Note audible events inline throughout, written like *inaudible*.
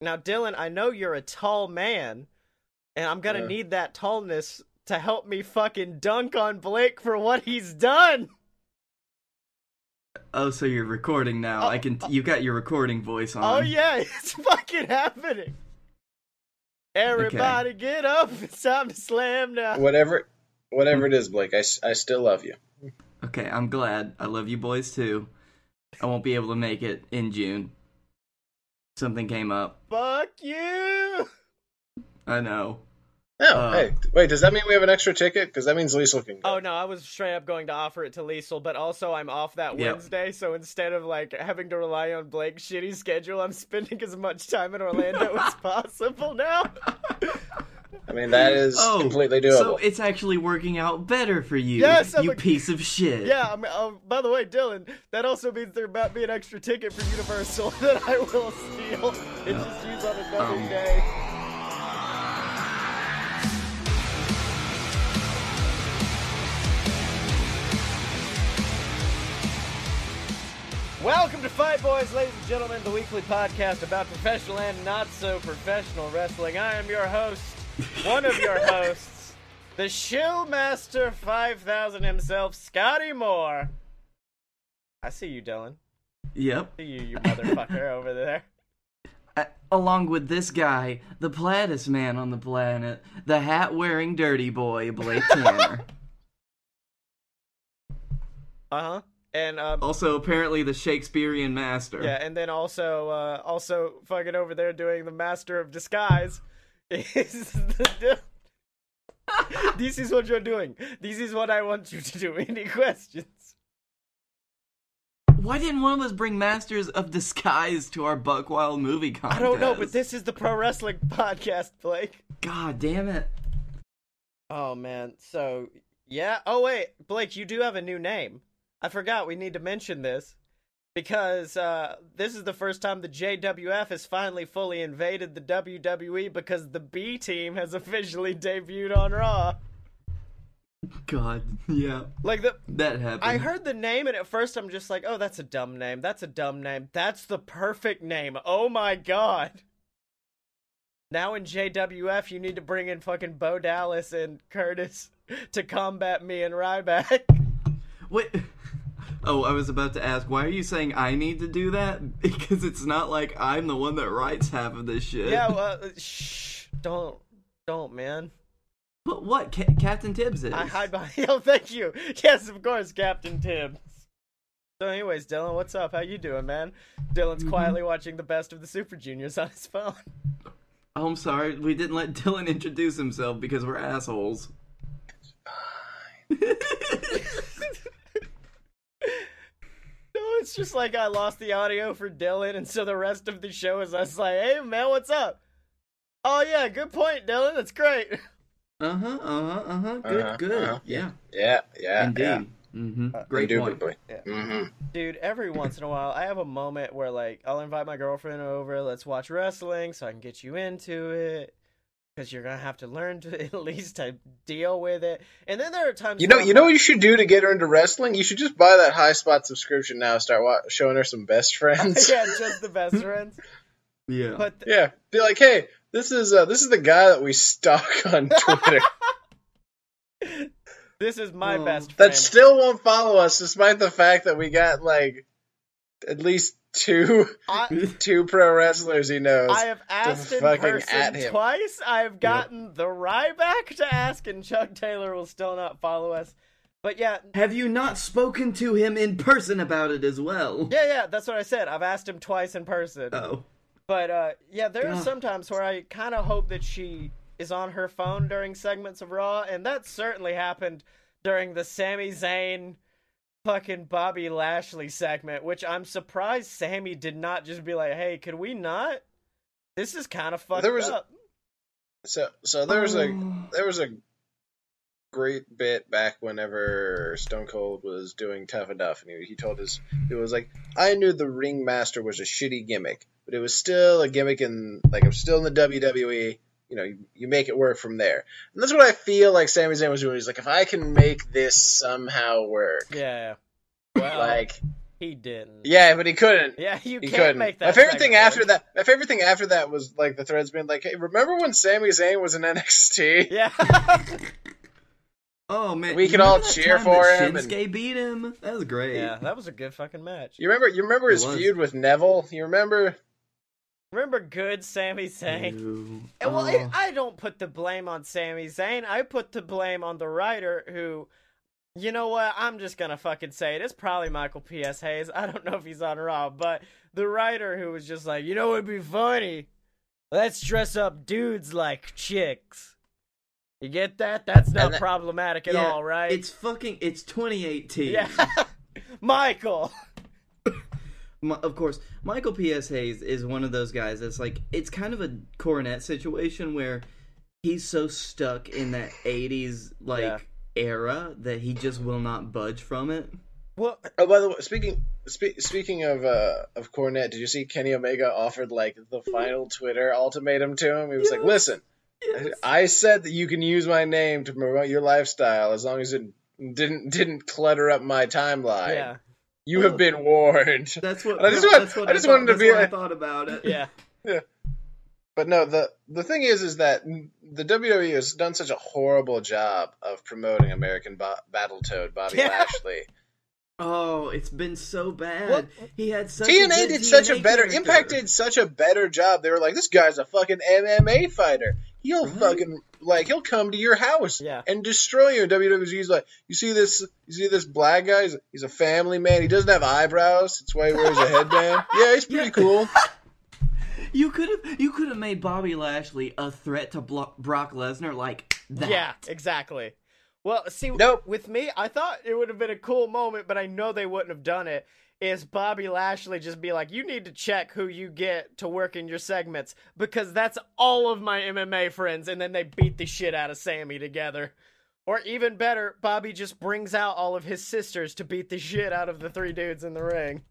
Now, Dylan, I know you're a tall man, and I'm gonna Yeah. need that tallness to help me fucking dunk on Blake for what he's done. Oh, so you're recording now. I can. You got your recording voice on. Oh yeah, *laughs* it's fucking happening. Everybody get up! It's time to slam now. Whatever, whatever it is, Blake. I, I still love you. Okay, I'm glad. I love you boys too. I won't be able to make it in June. Something came up. Fuck you! I know. No, Uh, hey, wait. Does that mean we have an extra ticket? Because that means Liesl can go. Oh no, I was straight up going to offer it to Liesel, but also I'm off that Yep. Wednesday, so instead of like having to rely on Blake's shitty schedule, I'm spending as much time in Orlando *laughs* as possible now. *laughs* I mean, that is Oh, completely doable. So it's actually working out better for you. Yes, I'm you a- piece of shit. Yeah, I mean, oh, by the way, Dylan, that also means there might be an extra ticket for Universal *laughs* that I will steal and just use on another Um, day. Welcome to Fight Boys, ladies and gentlemen, the weekly podcast about professional and not so professional wrestling. I am your host, one of your hosts, the Shill Master 5000 himself, Scotty Moore. I see you, Dylan. Yep. See you, you motherfucker *laughs* over there. Uh, along with this guy, the plattest man on the planet, the hat wearing dirty boy, Blake *laughs* Tanner. Uh huh. And um, also, apparently, the Shakespearean master. yeah, and then also, uh, also fucking over there doing the Master of Disguise *laughs* is the. *laughs* this is what you're doing. This is what I want you to do. *laughs* Any questions? Why didn't one of us bring Masters of Disguise to our Buckwild movie I don't know, but this is the pro wrestling podcast, Blake. God damn it. Oh man. So yeah. Oh wait, Blake, you do have a new name. I forgot we need to mention this because uh, this is the first time the JWF has finally fully invaded the WWE because the B team has officially debuted on Raw. God, yeah. Like the That happened. I heard the name and at first I'm just like, "Oh, that's a dumb name. That's a dumb name. That's the perfect name. Oh my god." Now in JWF, you need to bring in fucking Bo Dallas and Curtis *laughs* to combat me and Ryback. Wait. Oh, I was about to ask, why are you saying I need to do that? *laughs* Because it's not like I'm the one that writes half of this shit. Yeah, well, uh, shh, don't, don't, man. But what? Ca- Captain Tibbs is. I hide behind. *laughs* Oh, thank you. Yes, of course, Captain Tibbs. So, anyways, Dylan, what's up? How you doing, man? Dylan's Mm-hmm. quietly watching the best of the Super Juniors on his phone. *laughs* Oh, I'm sorry. We didn't let Dylan introduce himself because we're assholes. No, it's just like I lost the audio for Dylan, and so the rest of the show is us like, "Hey, man, what's up?" Oh yeah, good point, Dylan. That's great. Uh huh. Uh huh. Uh huh. Good. Uh-huh, good. uh-huh. Yeah. yeah, yeah, Indeed. yeah. Mm-hmm. Great point. Indubitably. Yeah. hmm Dude, every once in a while, I have a moment where like I'll invite my girlfriend over. Let's watch wrestling, so I can get you into it. Because you're gonna have to learn to *laughs* at least to deal with it. And then there are times You know, you know what you should do to get her into wrestling? You should just buy that high spot subscription now. Start wa- showing her some best *laughs* friends. yeah, just the best *laughs* friends. Yeah. But yeah, be like, hey, this is uh, this is the guy that we stalk on Twitter this is my Oh. best friend. that still won't follow us, despite the fact that we got like at least two I, *laughs* two pro wrestlers he knows. I have asked in person at him. twice. I've gotten the Ryback to ask, and Chuck Taylor will still not follow us. But yeah, Have you not spoken to him in person about it as well? yeah, yeah. That's what I said. I've asked him twice in person. Oh. But uh, yeah, there are God. some times where I kind of hope that she is on her phone during segments of Raw, and that certainly happened during the Sami Zayn fucking Bobby Lashley segment, which I'm surprised Sami did not just be like, "Hey, could we not? This is kind of fucked There was- up." So so there was a *sighs* there was a great bit back whenever Stone Cold was doing Tough Enough, and he, he told us it was like I knew the Ringmaster was a shitty gimmick, but it was still a gimmick, and like I'm still in the WWE. You know, you, you make it work from there, and that's what I feel like Sami Zayn was doing. He's like, if I can make this somehow work, Yeah. Well, like He didn't. Yeah, but he couldn't. Yeah, you He can't couldn't. make that. my favorite segment thing after work. that, my favorite thing after that was like the threads being like, "Hey, remember when Sami Zayn was in *laughs* NXT? Yeah. *laughs* Oh man, We you could all that cheer time for that him and- Shinsuke beat him. That was great. yeah, that was a good fucking match. You remember? You remember It his was. feud with Neville? You remember? Remember good Sami Zayn? Ew. And well, Oh. I, I don't put the blame on Sami Zayn. I put the blame on the writer who, you know what? I'm just gonna fucking say it. It's probably Michael P.S. Hayes. I don't know if he's on Raw, but the writer who was just like, you know, it'd be funny. Let's dress up dudes like chicks. You get that? That's not that- problematic at Yeah, all, right? It's fucking. It's 2018. yeah, *laughs* Michael. *laughs* Mi- of course, Michael P.S. Hayes is one of those guys that's like, it's kind of a Cornette situation where he's so stuck in that 80s, like, Yeah. era that he just will not budge from it. Well, Oh, by the way, speaking spe- speaking of uh, of Cornette, did you see Kenny Omega offered like the final Twitter ultimatum to him? He was like, "Listen, Yes. I said that you can use my name to promote your lifestyle as long as it didn't didn't clutter up my timeline. yeah, You have been warned." That's what, I just want- that's what I just thought, wanted to that's be what I thought about it. yeah. Yeah. But no, the the thing is, is that the WWE has done such a horrible job of promoting American Bo- Battletoad Bobby Yeah. Lashley. *laughs* Oh, it's been so bad. What? He had such a TNA good did such a better character. Impact did such a better job. They were like, this guy's a fucking MMA fighter. He'll Right. fucking like he'll come to your house Yeah. and destroy you. WWE's like, you see this? You see this black guy? He's, he's a family man. He doesn't have eyebrows. That's why he wears a headband. *laughs* Yeah, he's pretty Yeah. cool. You could have you could have made Bobby Lashley a threat to Blo- Brock Lesnar like that. Yeah, exactly. Well, see, Nope. with me, I thought it would have been a cool moment, but I know they wouldn't have done it. Is Bobby Lashley just be like, you need to check who you get to work in your segments because that's all of my MMA friends, and then they beat the shit out of Sami together. Or even better, Bobby just brings out all of his sisters to beat the shit out of the three dudes in the ring.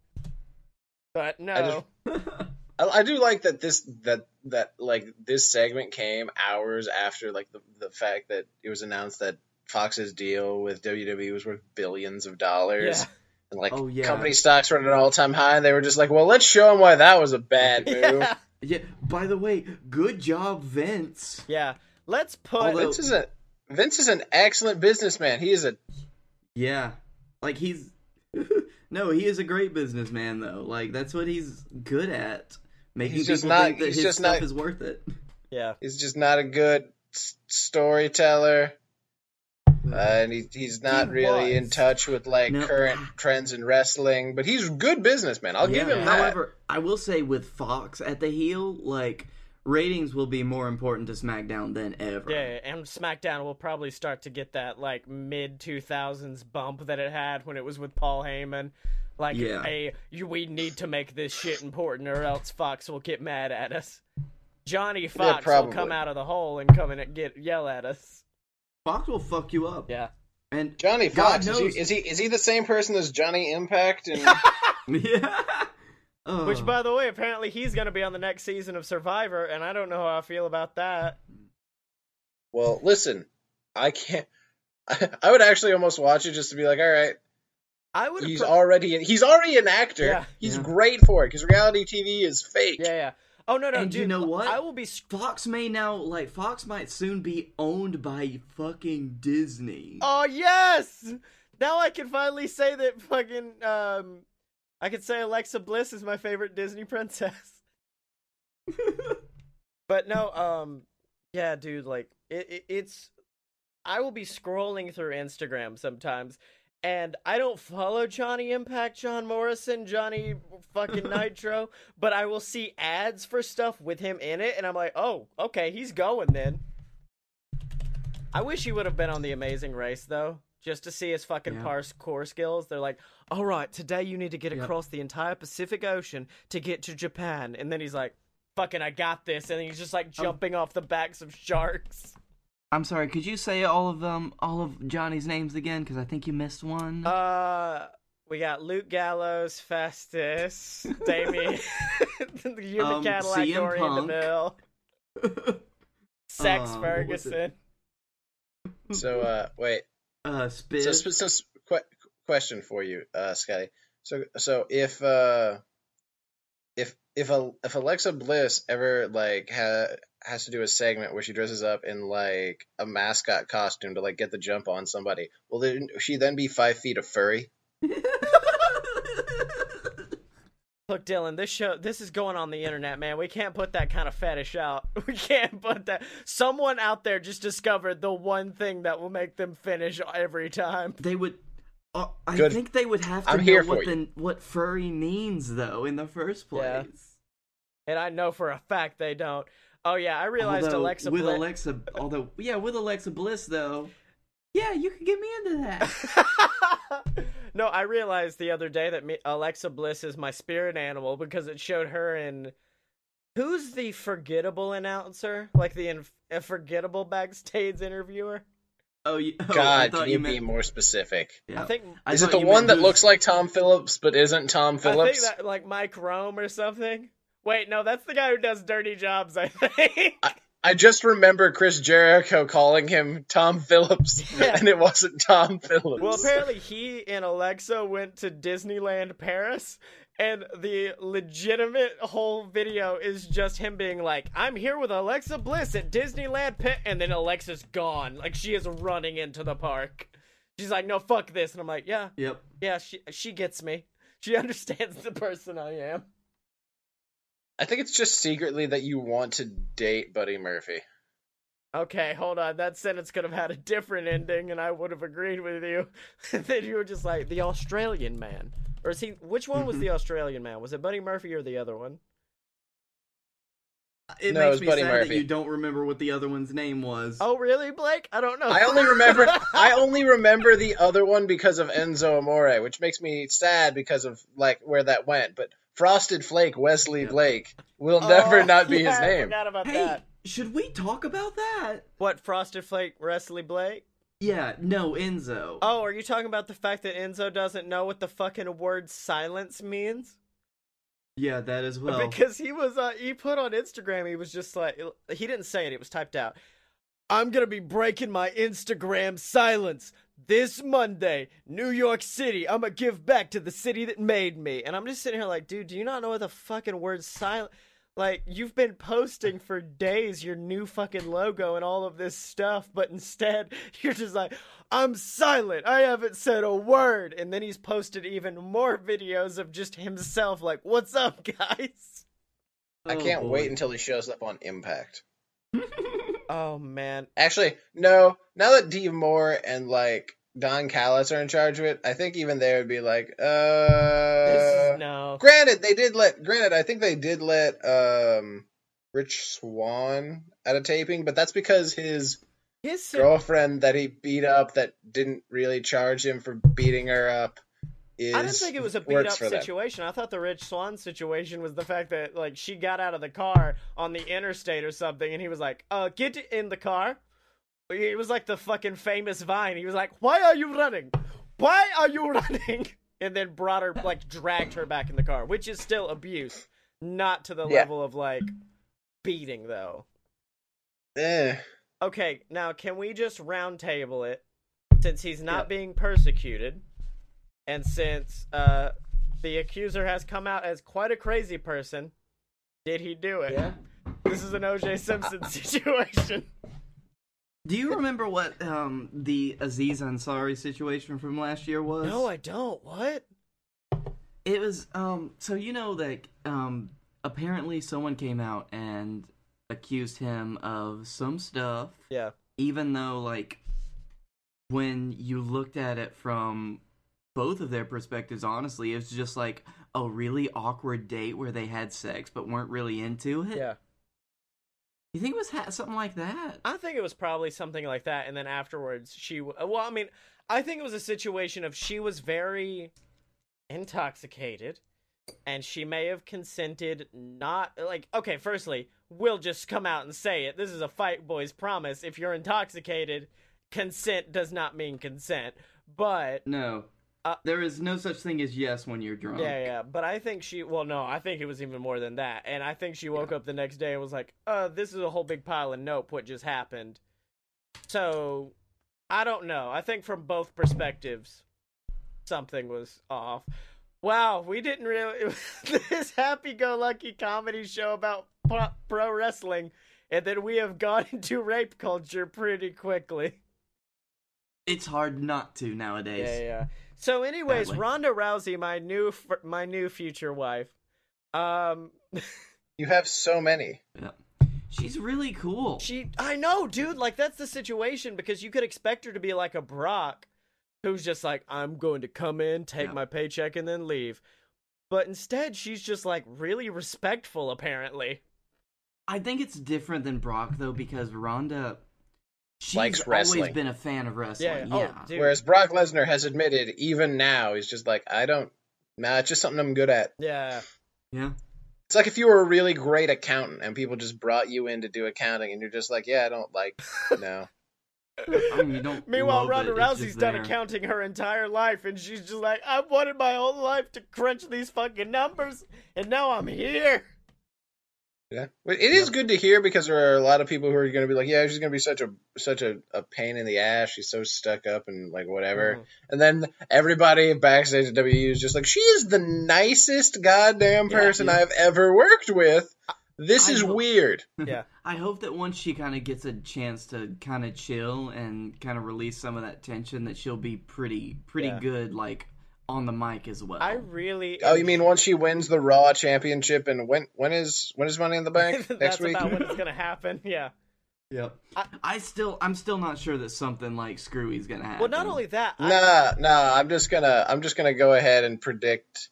But no. just- *laughs* I, I do like that this that that like this segment came hours after like the the fact that it was announced that Fox's deal with WWE was worth billions of dollars. Yeah. And like Oh, yeah. company stocks were at an all time high, and they were just like, "Well, let's show them why that was a bad *laughs* move." Yeah. Yeah. By the way, good job, Vince. Yeah. Let's put. Although- Vince is a Vince is an excellent businessman. He is a Yeah. Like he's *laughs* No, he is a great businessman though. Like that's what he's good at. Making He's just people not- think that he's his just stuff not- is worth it. yeah. he's just not a good s- storyteller, and he, he's not He really in touch with like No. current trends in wrestling. But he's a good businessman. I'll give Yeah, him that. However, I will say with Fox at the heel, like ratings will be more important to SmackDown than ever. Yeah, and SmackDown will probably start to get that like mid two thousands bump that it had when it was with Paul Heyman. Like, Yeah. hey, you, we need to make this shit important, or else Fox will get mad at us. Johnny Fox will come out of the hole and come in and get yell at us. Fox will fuck you up. Yeah, And Johnny Fox is he, knows- is he is he the same person as Johnny Impact? And *laughs* yeah. *laughs* Oh. which by the way, apparently he's gonna be on the next season of Survivor, and I don't know how I feel about that. well, listen, I can't. *laughs* I, would actually almost watch it just to be like, all right, I would. he's already he's already an actor. Yeah. He's Yeah. great for it because reality TV is fake. Yeah, yeah. Oh no, no, And dude. you know what? I will be. Fox may now like Fox might soon be owned by fucking Disney. Oh yes! Now I can finally say that fucking um I can say Alexa Bliss is my favorite Disney *laughs* princess. But no, um yeah, dude, like it, it it's I will be scrolling through Instagram sometimes and I don't follow Johnny Impact, John Morrison, Johnny fucking *laughs* Nitro, but I will see ads for stuff with him in it and I'm like, "Oh, okay, he's going then." I wish he would have been on the Amazing Race though, just to see his fucking Yeah. parkour skills. They're like, "All right, today you need to get Yep. across the entire Pacific Ocean to get to Japan," and then he's like, "Fucking, I got this," and he's just like um, jumping off the backs of sharks. I'm sorry. Could you say all of um all of Johnny's names again? Because I think you missed one. Uh, we got Luke Gallows, Festus, *laughs* Damien, *laughs* you're the Um, Cadillac CM Dory in the Punk. mill, Sex Uh, what? Ferguson. So uh, wait. uh, Spiz. So, so, so qu- question for you, uh, Scotty. So so if uh if if a if Alexa Bliss ever like ha, has to do a segment where she dresses up in like a mascot costume to like get the jump on somebody, will then she then be five feet of furry? *laughs* Look, Dylan, this show this is going on the internet, man. We can't put that kind of fetish out. *laughs* We can't put that. Someone out there just discovered the one thing that will make them finish every time. they would. Uh, I Good. think they would have to I'm know here what for the what furry means though in the first place. Yeah. And I know for a fact they don't. Oh yeah, I realized Although, Alexa with Bliss. Alexa, although yeah, with Alexa Bliss though, yeah, you could get me into that. *laughs* no, I realized the other day that me, Alexa Bliss is my spirit animal because it showed her in. Who's the forgettable announcer? Like the in, a forgettable backstage interviewer? oh, you, oh, God, can you, meant, be more specific? yeah. I think. I Is it the one that who's- looks like Tom Phillips but isn't Tom I Phillips? think that like Mike Rome or something. Wait, no, that's the guy who does dirty jobs. I think. I just remember Chris Jericho calling him Tom Phillips, *laughs* Yeah. and it wasn't Tom Phillips. Well, apparently he and Alexa went to Disneyland Paris, and the legitimate whole video is just him being like, "I'm here with Alexa Bliss at Disneyland," Pa-, and then Alexa's gone, like she is running into the park. She's like, "No, fuck this," and I'm like, "Yeah, Yep. yeah, she she gets me. She *laughs* understands the person I am." I think it's just secretly that you want to date Buddy Murphy. Okay, hold on. That sentence could have had a different ending, and I would have agreed with you. *laughs* then you were just like the Australian man, or is he? Which one was the mm-hmm. Australian man? Was it Buddy Murphy or the other one? Uh, it No, makes was me Buddy sad Murphy. that you don't remember what the other one's name was. Oh, really, Blake? I don't know. I only remember *laughs* I only remember the other one because of Enzo Amore, which makes me sad because of like where that went. But Frosted Flake Wesley Yeah. Blake will never Oh, not be yeah, his I name. forgot about hey, that. should we talk about that? What Frosted Flake Wesley Blake? Yeah, no, Enzo. Oh, are you talking about the fact that Enzo doesn't know what the fucking word silence means? yeah, that as well. because he was uh, he put on Instagram he was just like he didn't say it it was typed out I'm going to be breaking my Instagram silence this Monday New York City I'm going to give back to the city that made me and I'm just sitting here like dude do you not know what the fucking word silent like you've been posting for days your new fucking logo and all of this stuff but instead *laughs* you're just like I'm silent. I haven't said a word. And then he's posted even more videos of just himself like, "What's up, *laughs* guys?" I Oh, can't boy. wait until he shows up on Impact. *laughs* Oh man. Actually, no. Now that Dave Moore and like Don Callis are in charge of it, I think even they would be like, uh. is no. Granted, they did let. Granted, I think they did let um Rich Swann at a taping, but that's because his His girlfriend that he beat up that didn't really charge him for beating her up is I didn't think it was a beat up for them. situation. I thought the Rich Swann situation was the fact that like she got out of the car on the interstate or something, and he was like, "Uh, get in the car." It was like the fucking famous Vine. He was like, "Why are you running? Why are you *laughs* running?" And then brought her like dragged her back in the car, which is still abuse, not to the Yeah. level of like beating though. Eh. Okay, now can we just round table it since he's not Yeah. being persecuted and since uh the accuser has come out as quite a crazy person, did he do it? yeah. This is an OJ Simpson *laughs* situation. Do you remember what um, the Aziz Ansari situation from last year was? No, I don't. What? It was um so you know that um apparently someone came out and accused him of some stuff Yeah. even though like when you looked at it from both of their perspectives honestly it was just like a really awkward date where they had sex but weren't really into it. Yeah. You think it was ha- something like that? I think it was probably something like that and then afterwards she w- well, I mean, I think it was a situation of she was very intoxicated and she may have consented not like okay firstly we'll just come out and say it this is a fight boys promise if you're intoxicated consent does not mean consent but No. Uh, there is no such thing as yes when you're drunk. yeah yeah but i think she well no i think it was even more than that and i think she woke up the next day and was like uh this is a whole big pile of nope what just happened so i don't know i think from both perspectives something was off Wow, we didn't really *laughs* this happy-go-lucky comedy show about pro, pro wrestling, and then we have gone *laughs* into rape culture pretty quickly. It's hard not to nowadays. Yeah, yeah. So, anyways, Sadly. Ronda Rousey, my new my new future wife. Um, *laughs* You have so many. Yeah. She's really cool. she, I know, dude. Like that's the situation because you could expect her to be like a Brock, who's just like, I'm going to come in, take Yeah. my paycheck, and then leave. But instead, she's just like really respectful, apparently. I think it's different than Brock though because Ronda she's Likes always wrestling. been a fan of wrestling. Yeah. Oh, yeah. Oh, dude. Whereas Brock Lesnar has admitted, even now, he's just like, I don't. Nah, it's just something I'm good at. yeah. yeah. It's like if you were a really great accountant and people just brought you in to do accounting, and you're just like, yeah, I don't like. *laughs* No. I mean, you don't Meanwhile, Ronda it, Rousey's done there. accounting her entire life, and she's just like, I've wanted my whole life to crunch these fucking numbers, and now I'm here. Yeah, but it is good to hear because there are a lot of people who are going to be like, "Yeah, she's going to be such a such a, a pain in the ass. She's so stuck up and like whatever." Mhm. And then everybody backstage at WU is just like, "She is the nicest goddamn Yeah, person yeah. I've ever worked with." This I is hope- weird. *laughs* Yeah. I hope that once she kind of gets a chance to kind of chill and kind of release some of that tension, that she'll be pretty pretty Yeah. good, like on the mic as well. I really. Oh, you mean once she wins the Raw Championship and when when is when is Money in the Bank *laughs* next week? about when it's *laughs* gonna happen. Yeah. Yep. I- I, still, I'm still not sure that something like Screwy's gonna happen. Well, not only that. I- Nah, nah. I'm just gonna I'm just gonna go ahead and predict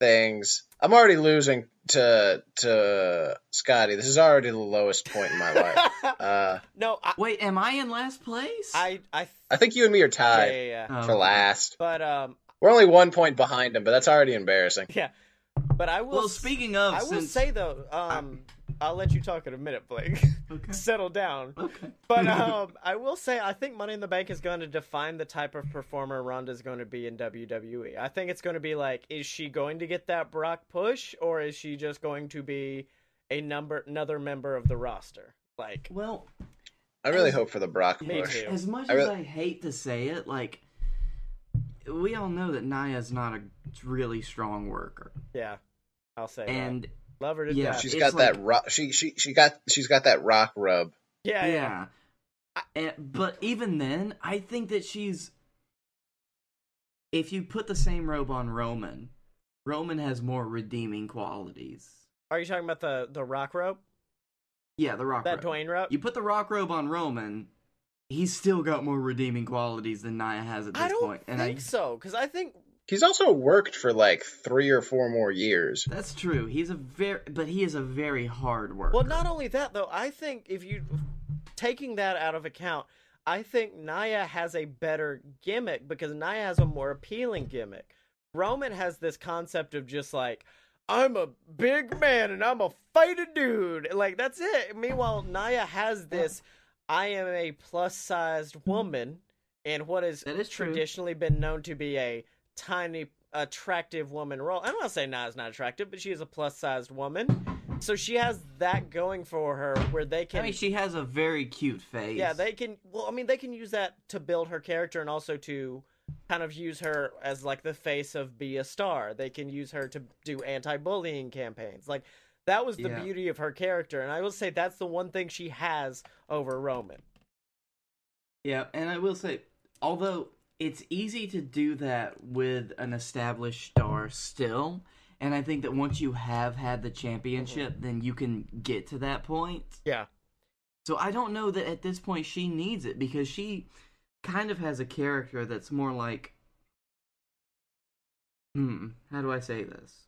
things. I'm already losing to to Scotty. This is already the lowest point in my *laughs* life. Uh, no, I, Wait, am I in last place? I, I. I think you and me are tied yeah, yeah. Oh, for last. But um, We're only one point behind him, but that's already embarrassing. yeah. But I will. Well, speaking of, I will since... say though, um, I'll let you talk in a minute, Blake. okay, *laughs* Settle down. okay, But *laughs* um, I will say I think Money in the Bank is going to define the type of performer Ronda's going to be in WWE. I think it's going to be like, is she going to get that Brock push, or is she just going to be a number another member of the roster? Like, well, I really As- hope for the Brock push. as much I as I hate to say it, like we all know that Nia's not a really strong worker, yeah, I'll say and that. love her to yeah, death. She's It's got like- that rock. She she she got she's got that rock rub. yeah, yeah. yeah, And, eh, but even then, I think that she's. If you put the same robe on Roman, Roman has more redeeming qualities. Are you talking about the the Rock rope? Yeah, the rock That robe. Dwayne rope? You put the rock robe on Roman, he's still got more redeeming qualities than Nia has at this I don't point. And think I so, because I think He's also worked for like three or four more years. that's true. He's a very but he is a very hard worker. Well, not only that though. I think if you taking that out of account, I think Nia has a better gimmick because Nia has a more appealing gimmick. Roman has this concept of just like I'm a big man and I'm a fight a dude. Like that's it. Meanwhile, Nia has this I am a plus sized hmm. woman in what is That is true. traditionally been known to be a tiny attractive woman role. I'm not saying Nia's not attractive, but she is a plus sized woman. So she has that going for her where they can I mean, she has a very cute face. yeah, they can. Well, I mean, they can use that to build her character and also to kind of use her as like the face of be a star. They can use her to do anti-bullying campaigns. Like that was the Yeah. beauty of her character, and I will say that's the one thing she has over Roman. Yeah, and I will say, although it's easy to do that with an established star still, and I think that once you have had the championship, then you can get to that point. Yeah, So I don't know that at this point she needs it because she kind of has a character that's more like hmm, how do I say this?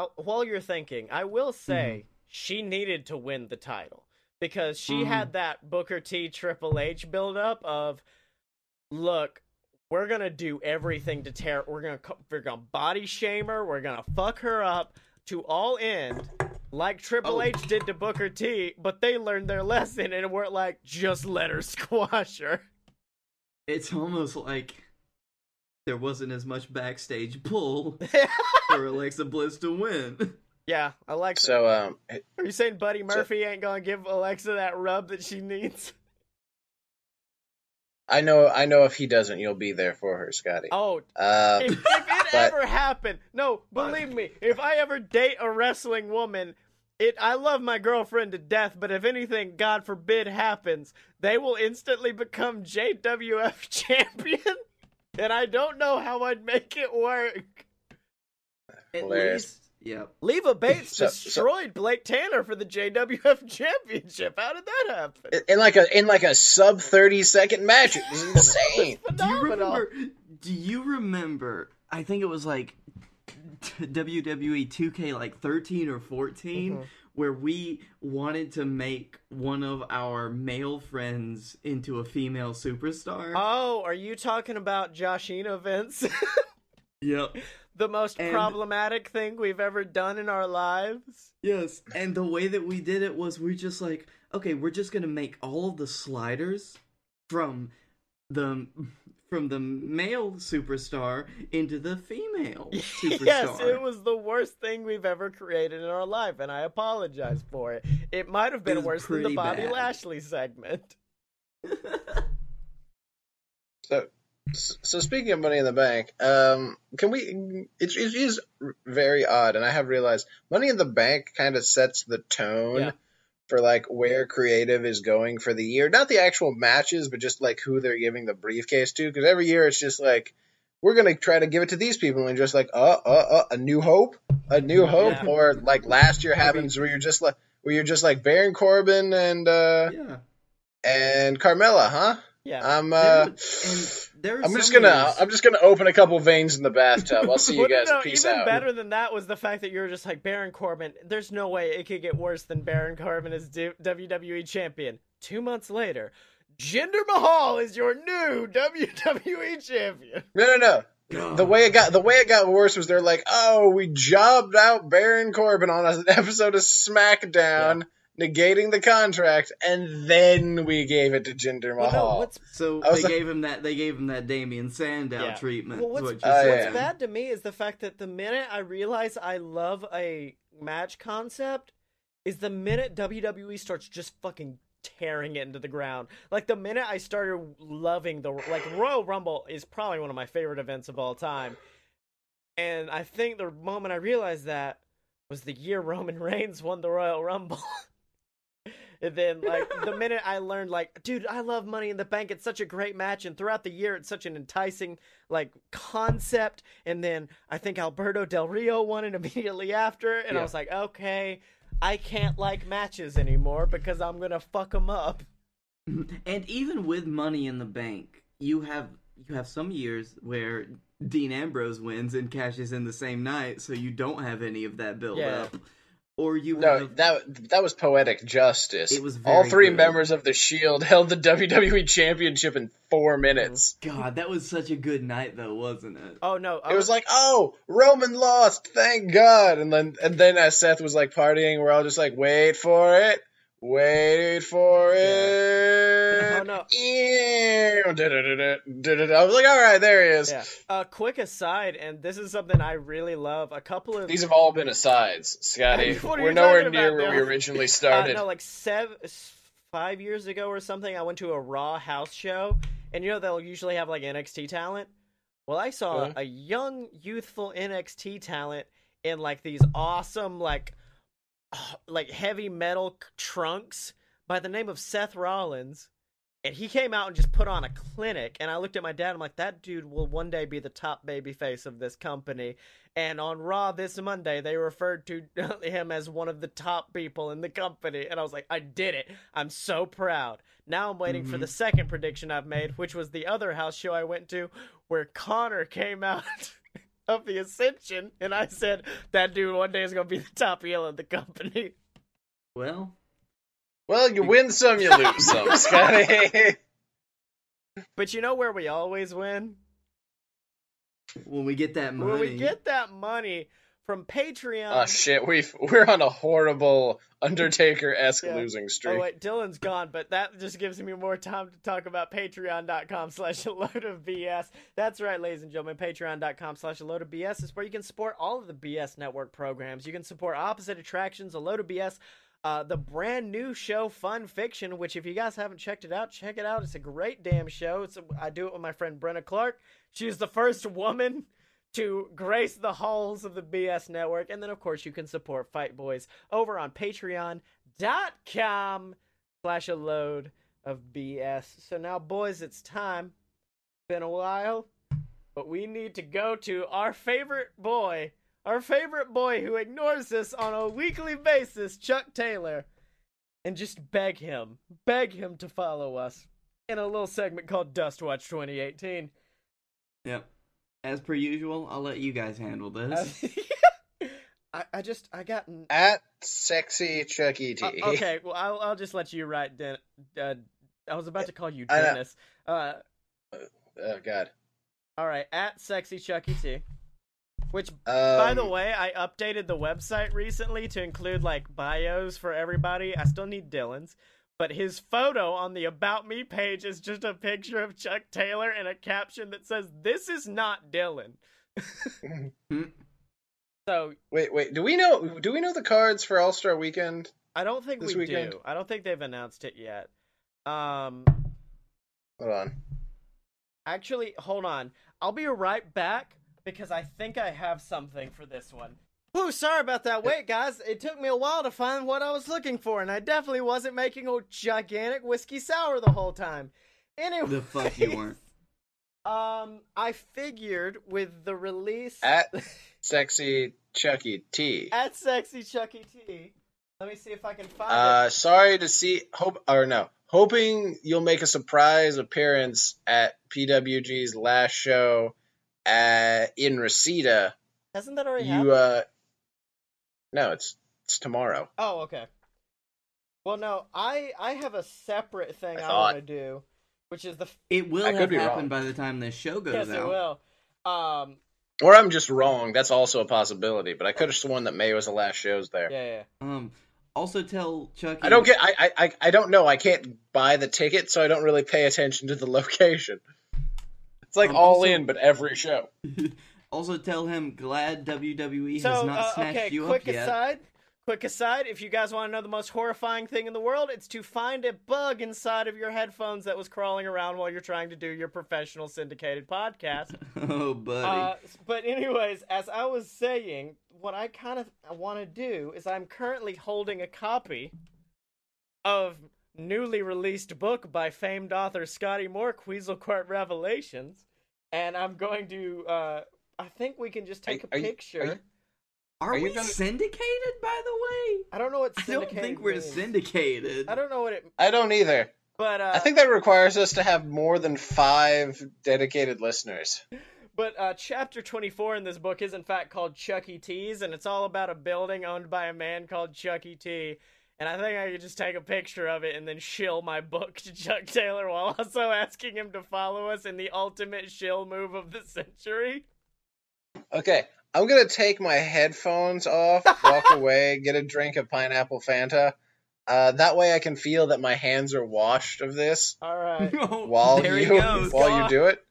Well, i while you're thinking, I will say Mm-hmm. she needed to win the title because she Mhm. had that Booker T Triple H build up of, look, we're gonna do everything to tear. We're gonna we're gonna body shame her. We're gonna fuck her up to all end. Like Triple Oh. H did to Booker T, but they learned their lesson and weren't like, just let her *laughs* squash her. It's almost like there wasn't as much backstage pull *laughs* for Alexa Bliss to win. yeah, I like. So um, Are you saying Buddy Murphy ain't gonna give Alexa that rub that she needs? I know. I know. If he doesn't, you'll be there for her, Scotty. Oh, Uh, if, if it *laughs* but- ever happened, no, believe me, if I ever date a wrestling woman, it I love my girlfriend to death, but if anything, God forbid, happens, they will instantly become JWF *laughs* champion, and I don't know how I'd make it work. At Hilarious. least, yep. Leva Bates So- so- destroyed Blake Tanner for the JWF championship. How did that happen? in- in like a in like a sub thirty second match, it was *laughs* insane. *laughs* Do you remember? Do you remember? I think it was like WWE 2K like 13 or 14 Mm-hmm. where we wanted to make one of our male friends into a female superstar. Oh, are you talking about Joshina *laughs* Vince? yep. The most And- problematic thing we've ever done in our lives? Yes. And the way that we did it was we're just like, okay, we're just going to make all of the sliders from the from the male superstar into the female *laughs* superstar. Yes, it was the worst thing we've ever created in our life, and I apologize for it. It might have been worse than the Bobby bad. Lashley segment. *laughs* So, so speaking of Money in the Bank, um, can we? It, it is very odd, and I have realized Money in the Bank kind of sets the tone Yeah. for like where creative is going for the year. Not the actual matches, but just like who they're giving the briefcase to. Because every year it's just like we're gonna try to give it to these people, and just like uh uh uh, a new hope, a new hope, Yeah. or like last year happens where you're just like where you're just like Baron Corbin and uh yeah. and Carmella, huh? Yeah. I'm uh. was- and there were I'm just gonna years- I'm just gonna open a couple veins in the bathtub. I'll *laughs* see you guys. no, Peace even out. better than that was the fact that you were just like Baron Corbin. There's no way it could get worse than Baron Corbin as D- WWE champion. Two months later, Jinder Mahal is your new *laughs* WWE champion. No, no, no. God. The way it got the way it got worse was they're like, oh, we jobbed out Baron Corbin on an *laughs* episode of SmackDown, negating the contract, and then we gave it to Jinder Well, Mahal. no, what's So they like- gave him that. They gave him that Damien Sandow Yeah. treatment. Well, what's, what you Oh, yeah. bad to me is the fact that the minute I realize I love a match concept is the minute WWE starts just fucking tearing it into the ground. Like the minute I started loving the like Royal Rumble is probably one of my favorite events of all time. And I think the moment I realized that was the year *laughs* Roman Reigns won the Royal Rumble. *laughs* And then, like, the *laughs* minute I learned, like, dude, I love Money in the Bank. It's such a great match. And throughout the year, it's such an enticing, like, concept. And then I think Alberto Del Rio won it immediately after. And I was like, okay, I can't like matches anymore because I'm going to fuck them up. *laughs* And even with Money in the Bank, you have you have some years where Dean Ambrose wins and cashes in the same night, so you don't have any of that build Yeah. up. Or you no, have that that was poetic justice. It was all three good. members of the Shield *laughs* held the WWE Championship in four oh, minutes. God, that was such a good night though, wasn't it? Oh, no. I It was like, oh, Roman lost, thank God. And then and then as Seth was like partying, we're all just like, wait for it, wait for it. Oh, no. I was like, all right, there he is. Yeah. A quick aside, and this is something I really love. A couple of These have all been asides, Scotty. *laughs* We're nowhere near about, where we originally Uh, started. no, like seven, five years ago or something, I went to a Raw house show, and you know they'll usually have like NXT talent. Well, I saw Uh-huh. a young, youthful NXT talent in like these awesome, like, *sighs* like heavy metal trunks by the name of Seth Rollins. And he came out and just put on a clinic. And I looked at my dad. I'm like, that dude will one day be the top baby face of this company. And on Raw this Monday, they referred to *laughs* him as one of the top people in the company. And I was like, I did it. I'm so proud. Now I'm waiting for Mhm. the second prediction I've made, which was the other house show I went to where Konnor came out *laughs* of the Ascension. And I said, that dude one day is going to be the top heel of the company. Well, well, you win some, you lose some, *laughs* Scotty. But you know where we always win? when we get that money, When we get that money from Patreon. oh shit, we we're on a horrible Undertaker esque Yeah. losing streak. Oh wait, Dylan's gone, but that just gives me more time to talk about patreon.com slash a load of BS. That's right, ladies and gentlemen, patreon.com slash a load of BS is where you can support all of the BS network programs. You can support Opposite Attractions, a load of BS, uh, the brand new show Fun Fiction, which if you guys haven't checked it out, check it out. It's a great damn show. It's a, I do it with my friend Brenna Clark. She's the first woman to grace the halls of the BS network. And then, of course, you can support Fight Boys over on patreon.com slash a load of BS. So now, boys, it's time. Been a while, but we need to go to our favorite boy, our favorite boy who ignores us on a weekly basis, Chuck Taylor, and just beg him, beg him to follow us in a little segment called Dust Watch 2018. Yep. As per usual, I'll let you guys handle this. *laughs* I, I just I got At sexy Chucky T. uh, okay. Well, I'll I'll just let you write. Den- uh, I was about to call you Dennis. Uh, Oh God. all right. At sexy Chucky T. Which, Um, by the way, I updated the website recently to include like bios for everybody. I still need Dylan's, but his photo on the About Me page is just a picture of Chuck Taylor and a caption that says, "This is not Dylan." *laughs* So wait, wait. Do we know? Do we know the cards for All Star Weekend? I don't think This we weekend? do. I don't think they've announced it yet. Um, Hold on. actually, hold on. I'll be right back because I think I have something for this one. Ooh, sorry about that wait, guys. It took me a while to find what I was looking for, and I definitely wasn't making a gigantic whiskey sour the whole time. Anyway, the fuck you weren't. *laughs* Um, I figured with the release At sexy Chucky T. at Sexy Chucky T. Let me see if I can find Uh, it. sorry to see. Hope or no. Hoping you'll make a surprise appearance at PWG's last show at, in Reseda. Hasn't that already You happened? uh. No, it's it's tomorrow. Oh, okay. Well, no, I I have a separate thing I I, want to do, which is the It will I could have be happened wrong. by the time this show goes yes, out. it will. Um, Or I'm just wrong. That's also a possibility. But I could have sworn that May was the last shows there. yeah, yeah. Um. Also, tell Chucky. I don't get. I, I I I don't know. I can't buy the ticket, so I don't really pay attention to the *laughs* location. It's like Um, all also- in, but every show. *laughs* also, tell him glad WWE So, has not uh, snatched okay, you quick up yet. aside. Quick aside, if you guys want to know the most horrifying thing in the world, it's to find a bug inside of your headphones that was crawling around while you're trying to do your professional syndicated podcast. *laughs* oh, buddy. Uh, but anyways, as I was saying, what I kind of want to do is I'm currently holding a copy of newly released book by famed author Scotty Moore, Queasel Court Revelations, and I'm going to. Uh, I think we can just take Are- a are you- picture. are you- Are, are we gonna- syndicated, by the way? I don't know what I don't think we're means. syndicated. I don't know what it. I don't either. But uh, I think that requires us to have more than five dedicated listeners. But uh, chapter 24 in this book is in fact called Chucky T's, and it's all about a building owned by a man called Chucky T. And I think I could just take a picture of it and then shill my book to Chuck Taylor while also *laughs* asking him to follow us in the ultimate shill move of the century. Okay, I'm gonna take my headphones off, walk *laughs* away, get a drink of pineapple Fanta. Uh, that way I can feel that my hands are washed of this All right, *laughs* while there you goes. while you do it.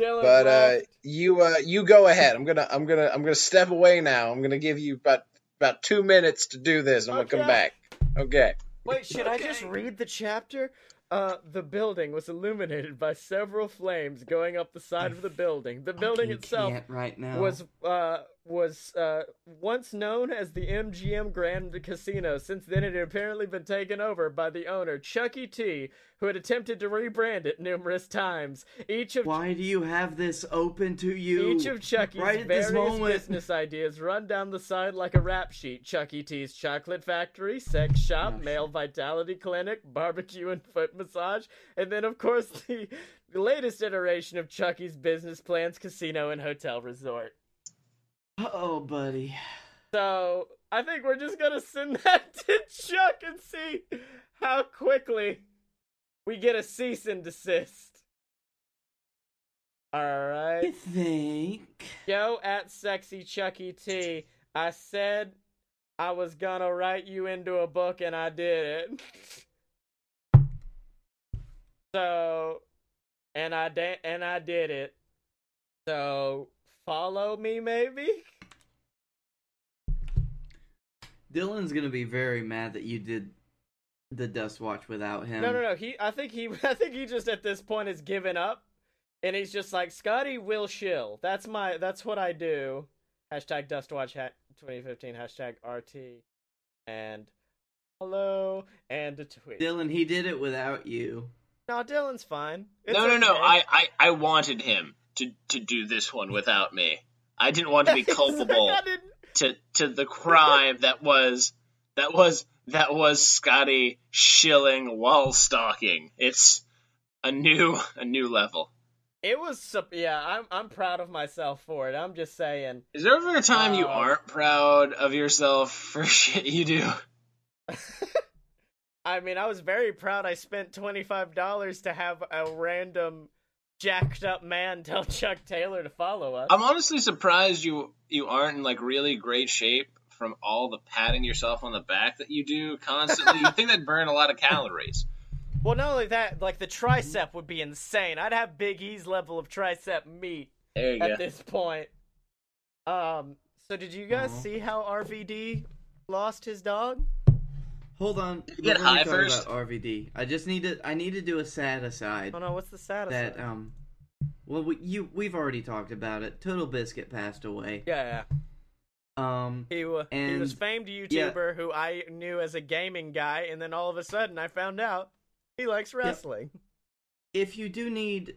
Dylan. But uh, you uh, you go ahead. I'm gonna I'm gonna I'm gonna step away now. I'm gonna give you about about two minutes to do this. I'm gonna come back. Okay. Wait, should I just read the chapter? Uh, the building was illuminated by several flames going up the side of the building. The building itself right now. was uh was uh once known as the MGM Grand Casino. Since then, it had apparently been taken over by the owner Chucky T, who had attempted to rebrand it numerous times. Each of Why do you have this open to you? each of Chucky's right various business ideas run down the side like a rap sheet. Chucky T's chocolate factory, sex shop, Oh, male vitality clinic, barbecue and foot massage, and then of course the, *laughs* the latest iteration of Chucky's business plans, casino and hotel resort. Oh, buddy. So I think we're just gonna send *laughs* that to Chuck and see how quickly we get a cease and desist. You Alright. think? Yo at sexy Chucky T. I said I was gonna write you into a book and I did it. *laughs* so and I da- and I did it. So follow me maybe? Dylan's gonna be very mad that you did the Dust Watch without him. No, no, no. He, I think he, *laughs* I think he just at this point has given up, and he's just like Scotty will shill. That's my, that's what I do. Hashtag Dustwatch ha- 2015. Hashtag RT, and hello and a tweet. Dylan, he did it without you. No, Dylan's fine. It's no, no, no. I, I, I wanted him to, to do this one without me. I didn't want to be *laughs* culpable to, to the crime that was that was that was Scotty shilling while stalking. It's a new a new level. It was, yeah. I'm, I'm proud of myself for it. I'm just saying. Is there ever a time you Uh, aren't proud of yourself for *laughs* shit you do? *laughs* I mean, I was very proud. I spent twenty five dollars to have a random jacked up man *laughs* tell Chuck Taylor to follow us. I'm honestly surprised you you aren't in like really great shape from all the patting yourself on the back that you do constantly. you think *laughs* that'd burn a lot of calories. Well, not only that, like the tricep would be insane. I'd have Big E's level of tricep meat There you at go. this point. Um. So did you guys Aw. see how RVD lost his dog? Hold on. you get high talk first? About RVD. I just need to. I need to do a sad aside. Oh no, what's the status? that of it? um. Well, we, you we've already talked about it. Total Biscuit passed away. yeah, yeah. Um. He, wa he was And- famed yeah. YouTuber who I knew as a gaming guy, and then all of a sudden I found out he likes wrestling. if you do need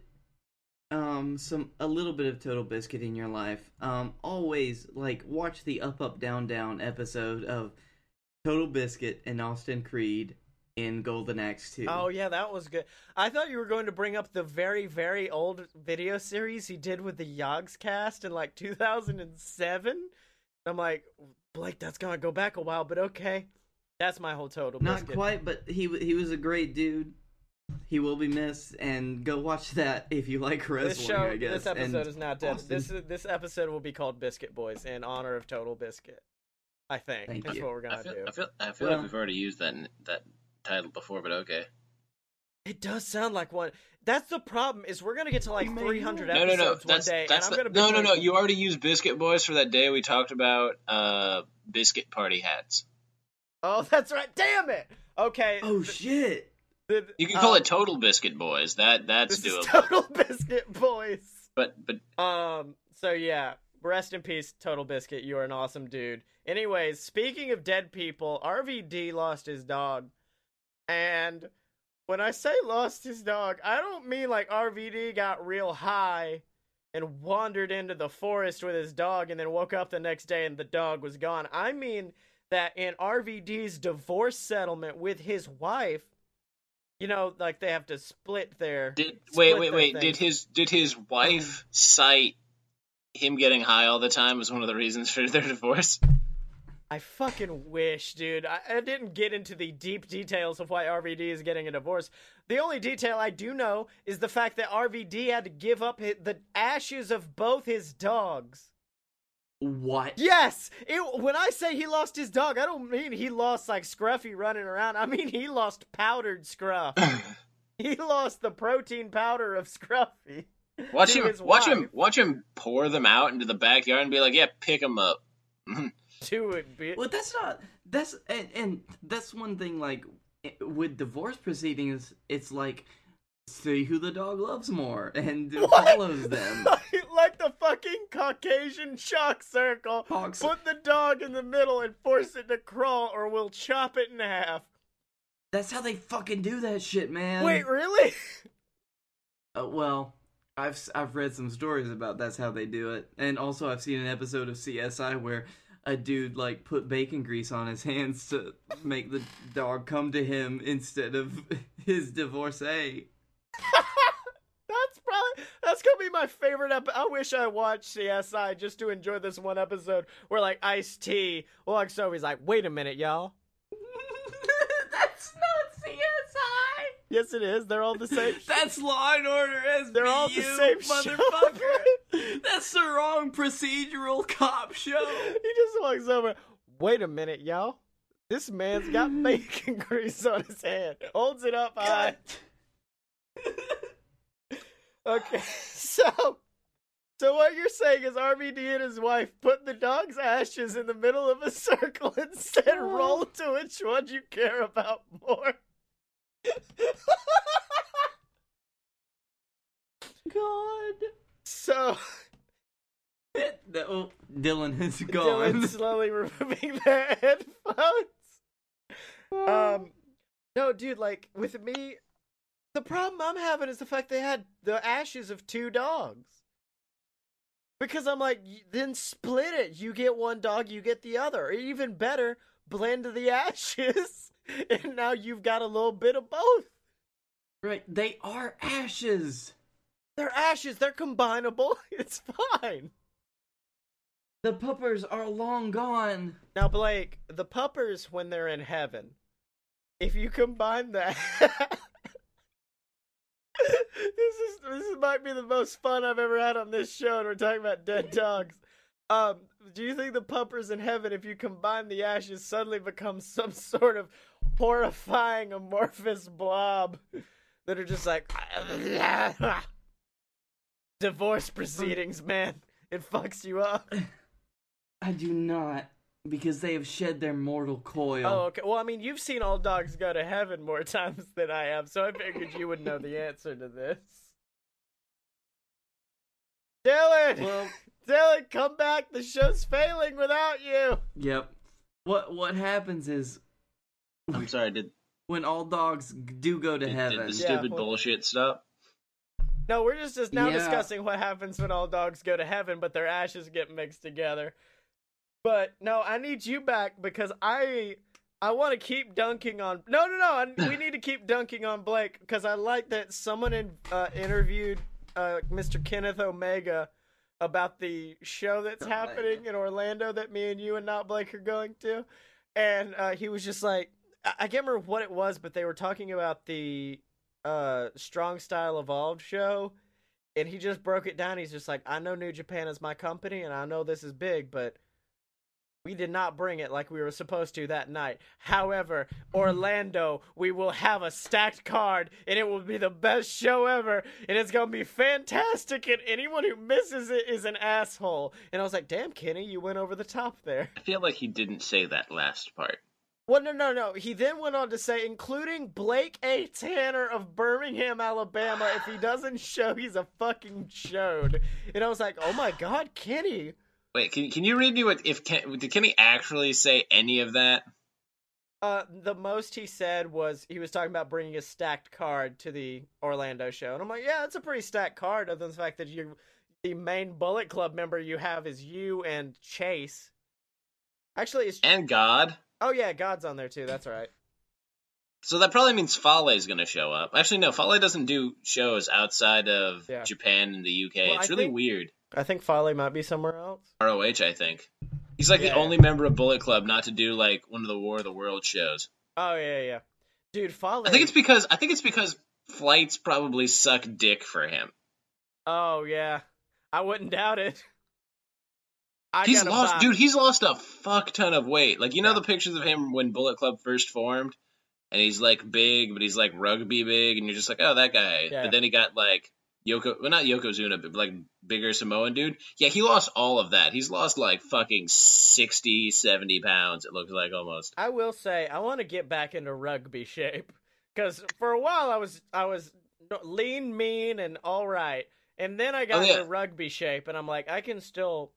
um some a little bit of total biscuit in your life um always like watch the up up down down episode of total biscuit and austin creed in golden axe 2 Oh yeah, that was good. I thought you were going to bring up the very, very old video series he did with the Yogscast in like 2007. I'm like, Blake, that's gonna go back a while, but okay. That's my whole total. Biscuit. Not biscuit. quite but he he was a great dude he will be missed and go watch *laughs* that if you like wrestling This show, i guess this episode And is not dead. Austin- This this episode will be called Biscuit Boys in honor of Total Biscuit. I think Thank that's you. what we're gonna I feel, do. I feel, I feel Well- like we've already used that that title before, but okay. It does sound like one. That's the problem. Is we're gonna get to like 300 know. No, episodes no, no. one That's day, that's and I'm the- gonna be no, no, no. You already used Biscuit Boys for that day we talked about uh biscuit party hats. Oh, *laughs* that's right. Damn it. Okay. oh th- shit th- You can call um, it Total Biscuit Boys. That that's This doable. is Total *laughs* Biscuit Boys. but but Um. So yeah, rest in peace, Total Biscuit. You are an awesome dude. Anyways, speaking of dead people, RVD lost his dog, and when I say lost his dog, I don't mean like RVD got real high and wandered into the forest with his dog and then woke up the next day and the dog was gone. I mean that in RVD's divorce settlement with his wife, you know, like they have to split their did split wait wait wait thing. did his did his wife cite him getting high all the time was one of the reasons for *laughs* their divorce? I fucking wish, dude. I, I didn't get into the deep details of why RVD is getting a divorce. The only detail I do know is the fact that RVD had to give up hi the ashes of both his dogs. what Yes, it, when I say he lost his dog, I don't mean he lost like Scruffy running around. I mean he lost powdered Scruff. *laughs* he lost the protein powder of Scruffy. Watch him watch him watch him pour them out into the backyard and be like, "Yeah, pick them up." *laughs* To it, be Well, that's not. That's and, and that's one thing. Like with divorce proceedings, it's like see who the dog loves more and What? follows them. *laughs* like the fucking Caucasian shock circle. Hawks- Put the dog in the middle and force it to crawl, or we'll chop it in half. That's how they fucking do that shit, man. Wait, really? Uh, *laughs* well, I've I've read some stories about that's how they do it, and also I've seen an episode of CSI where a dude like put bacon grease on his hands to make the dog come to him instead of *laughs* his divorcee. *laughs* that's probably that's gonna be my favorite episode. I wish I watched CSI just to enjoy this one episode where like Ice T walks over. He's like, "Wait a minute, y'all." that's not CSI. Yes, it is. They're all the same. *laughs* That's Law and Order SVU, They're all the same motherfucker. *laughs* That's the wrong procedural cop show. *laughs* he just walks over. Wait a minute, y'all. This man's got bacon grease on his hand. Holds it up high. Okay, so So what you're saying is RVD and his wife put the dog's ashes in the middle of a circle and said, oh. "Roll to which one you care about more." God. so The- oh, Dylan is gone. Dylan *laughs* slowly removing their headphones. Um, no, dude, like with me, the problem I'm having is the fact they had the ashes of two dogs. Because I'm like, then split it. You get one dog, you get the other. Or even better, blend the *laughs* ashes, *laughs* and now you've got a little bit of both. right, they are ashes. They're ashes. They're combinable. *laughs* It's fine. The puppers are long gone. Now, Blake, the puppers when they're in heaven, if you combine that, *laughs* this is this is, might be the most fun I've ever had on this show, and we're talking about dead dogs. Um, do you think the puppers in heaven, if you combine the ashes, suddenly become some sort of horrifying amorphous blob that are just like *laughs* divorce proceedings, man? It fucks you up. *laughs* I do not, because they have shed their mortal coil. Oh, okay. Well, I mean, you've seen all dogs go to heaven more *laughs* times than I have, so I figured you would know the answer to this. Dylan, Well, Dylan, come back. The show's failing without you. yep. What what happens is I'm sorry, did, when all dogs do go to did, heaven. did the Yeah, stupid well- bullshit stop? No, we're just, just now Yeah. discussing what happens when all dogs go to heaven, but their ashes get mixed together. But no, I need you back because I I want to keep dunking on. No, no, no. I, *laughs* we need to keep dunking on Blake because I like that someone in, uh, interviewed uh, Mr. Kenneth Omega about the show that's Omega. happening in Orlando that me and you and not Blake are going to, and uh, he was just like, I, can't remember what it was, but they were talking about the uh, Strong Style Evolved show, and he just broke it down. He's just like, I know New Japan is my company, and I know this is big, but we did not bring it like we were supposed to that night. However, Orlando, we will have a stacked card, and it will be the best show ever, and it's gonna be fantastic. And anyone who misses it is an asshole. And I was like, damn, Kenny, you went over the top there. I feel like he didn't say that last part. Well, no, no, no. He then went on to say, including Blake A. Tanner of Birmingham, Alabama. If he doesn't show, he's a fucking showed. And I was like, oh my god, Kenny. Wait, can, can you read me what if Ken, did Kenny actually say any of that? Uh, the most he said was he was talking about bringing a stacked card to the Orlando show, and I'm like, yeah, that's a pretty stacked card. Other than the fact that you, the main Bullet Club member you have is you and Chase. Actually, it's And God. Oh yeah, God's on there too. That's right. So that probably means Fale's going to show up. Actually, no, Fale doesn't do shows outside of Yeah. Japan and the UK. Well, it's I really think- weird. I think Fale might be somewhere else. ROH, I think. He's like Yeah. the only member of Bullet Club not to do like one of the War of the World shows. Oh yeah, yeah, dude, Fale. I think it's because I think it's because flights probably suck dick for him. Oh yeah, I wouldn't doubt it. *laughs* I he's lost, buy- dude. He's lost a fuck ton of weight. Like you know Yeah. the pictures of him when Bullet Club first formed, and he's like big, but he's like rugby big, and you're just like, oh, that guy. Yeah. But then he got like Yoko, well, not Yokozuna, but like bigger Samoan dude. Yeah, he lost all of that. He's lost like fucking 60, 70 pounds. It looks like almost. I will say I want to get back into rugby shape because for a while I was I was lean, mean, and all right, and then I oh, got Oh, yeah. into rugby shape, and I'm like I can still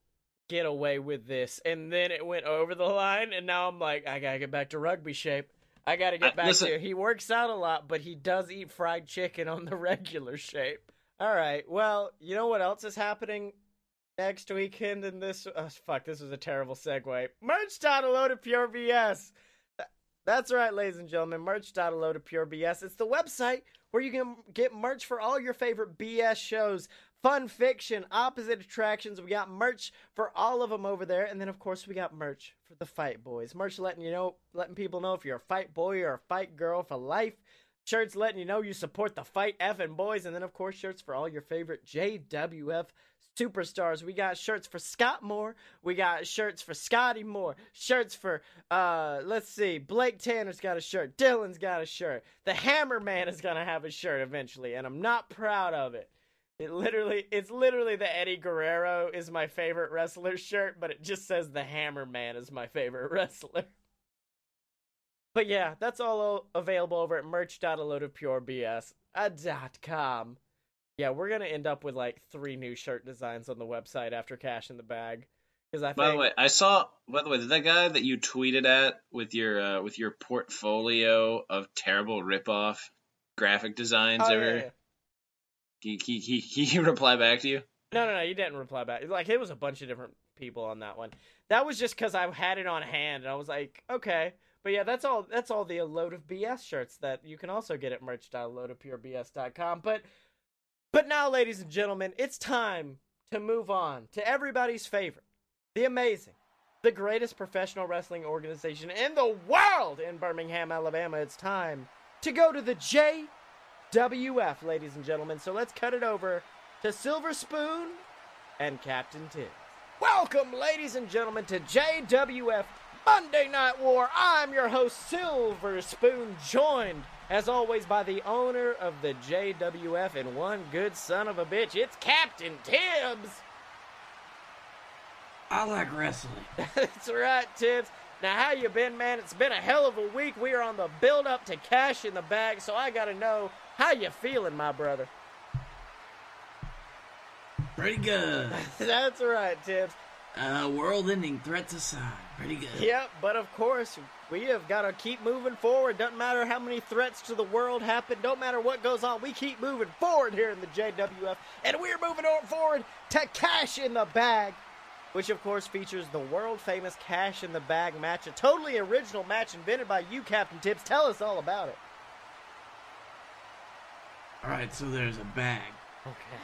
get away with this, and then it went over the line, and now I'm like I gotta get back to rugby shape. I gotta get I- back listen- to. He works out a lot, but he does eat fried chicken on the *laughs* regular shape. All right. Well, you know what else is happening next weekend in this? Oh, fuck, this was a terrible segue. Merch.alo to Pure BS. That's right, ladies and gentlemen. Merch.alo to Pure BS. It's the website where you can get merch for all your favorite BS shows, fun fiction, opposite attractions. We got merch for all of them over there, and then of course we got merch for the Fight Boys. Merch letting you know, letting people know if you're a Fight Boy or a Fight Girl for life. Shirts letting you know you support the Fight effing boys, and then of course shirts for all your favorite JWF superstars. We got shirts for Scott Moore. We got shirts for Scotty Moore. Shirts for uh let's see, Blake Tanner's got a shirt. Dylan's got a shirt. The Hammer Man is gonna have a shirt eventually, and I'm not proud of it. It literally, it's literally the Eddie Guerrero is my favorite wrestler shirt, but it just says the Hammer Man is my favorite *laughs* wrestler. But yeah, that's all available over at merch.aloadofpurebs.com. Yeah, we're gonna end up with like three new shirt designs on the website after Cash in the Bag. Because I By the way, I saw. By the way, that guy that you tweeted at with your uh, with your portfolio of terrible ripoff graphic designs Oh, yeah, ever. yeah. He, he he he *laughs* reply back to you. No, no, no, you didn't reply back. Like it was a bunch of different people on that one. That was just because I had it on hand, and I was like, okay. But yeah, that's all. That's all the load of BS shirts that you can also get at merch.loadofpurebs.com. But but now, ladies and gentlemen, it's time to move on to everybody's favorite, the amazing, the greatest professional wrestling organization in the world in Birmingham, Alabama. It's time to go to the JWF, ladies and gentlemen. So let's cut it over to Silver Spoon and Captain Tibbs. Welcome, ladies and gentlemen, to JWF Monday Night War. I'm your host, Silver Spoon, joined, as always, by the owner of the JWF and one good son of a bitch. It's Captain Tibbs. I like wrestling. *laughs* That's right, Tibbs. Now, how you been, man? It's been a hell of a week. We are on the build up to cash in the bag, so I gotta know how you feeling, my brother. Pretty good. *laughs* That's right, Tibbs. Uh, world-ending threats aside, pretty good. Yep, but of course, we have got to keep moving forward. Doesn't matter how many threats to the world happen, don't matter what goes on, we keep moving forward here in the JWF. And we're moving on forward to Cash in the Bag, which of course features the world famous Cash in the Bag match, a totally original match invented by you, Captain Tibbs. Tell us all about it. All right, so there's a bag, Okay.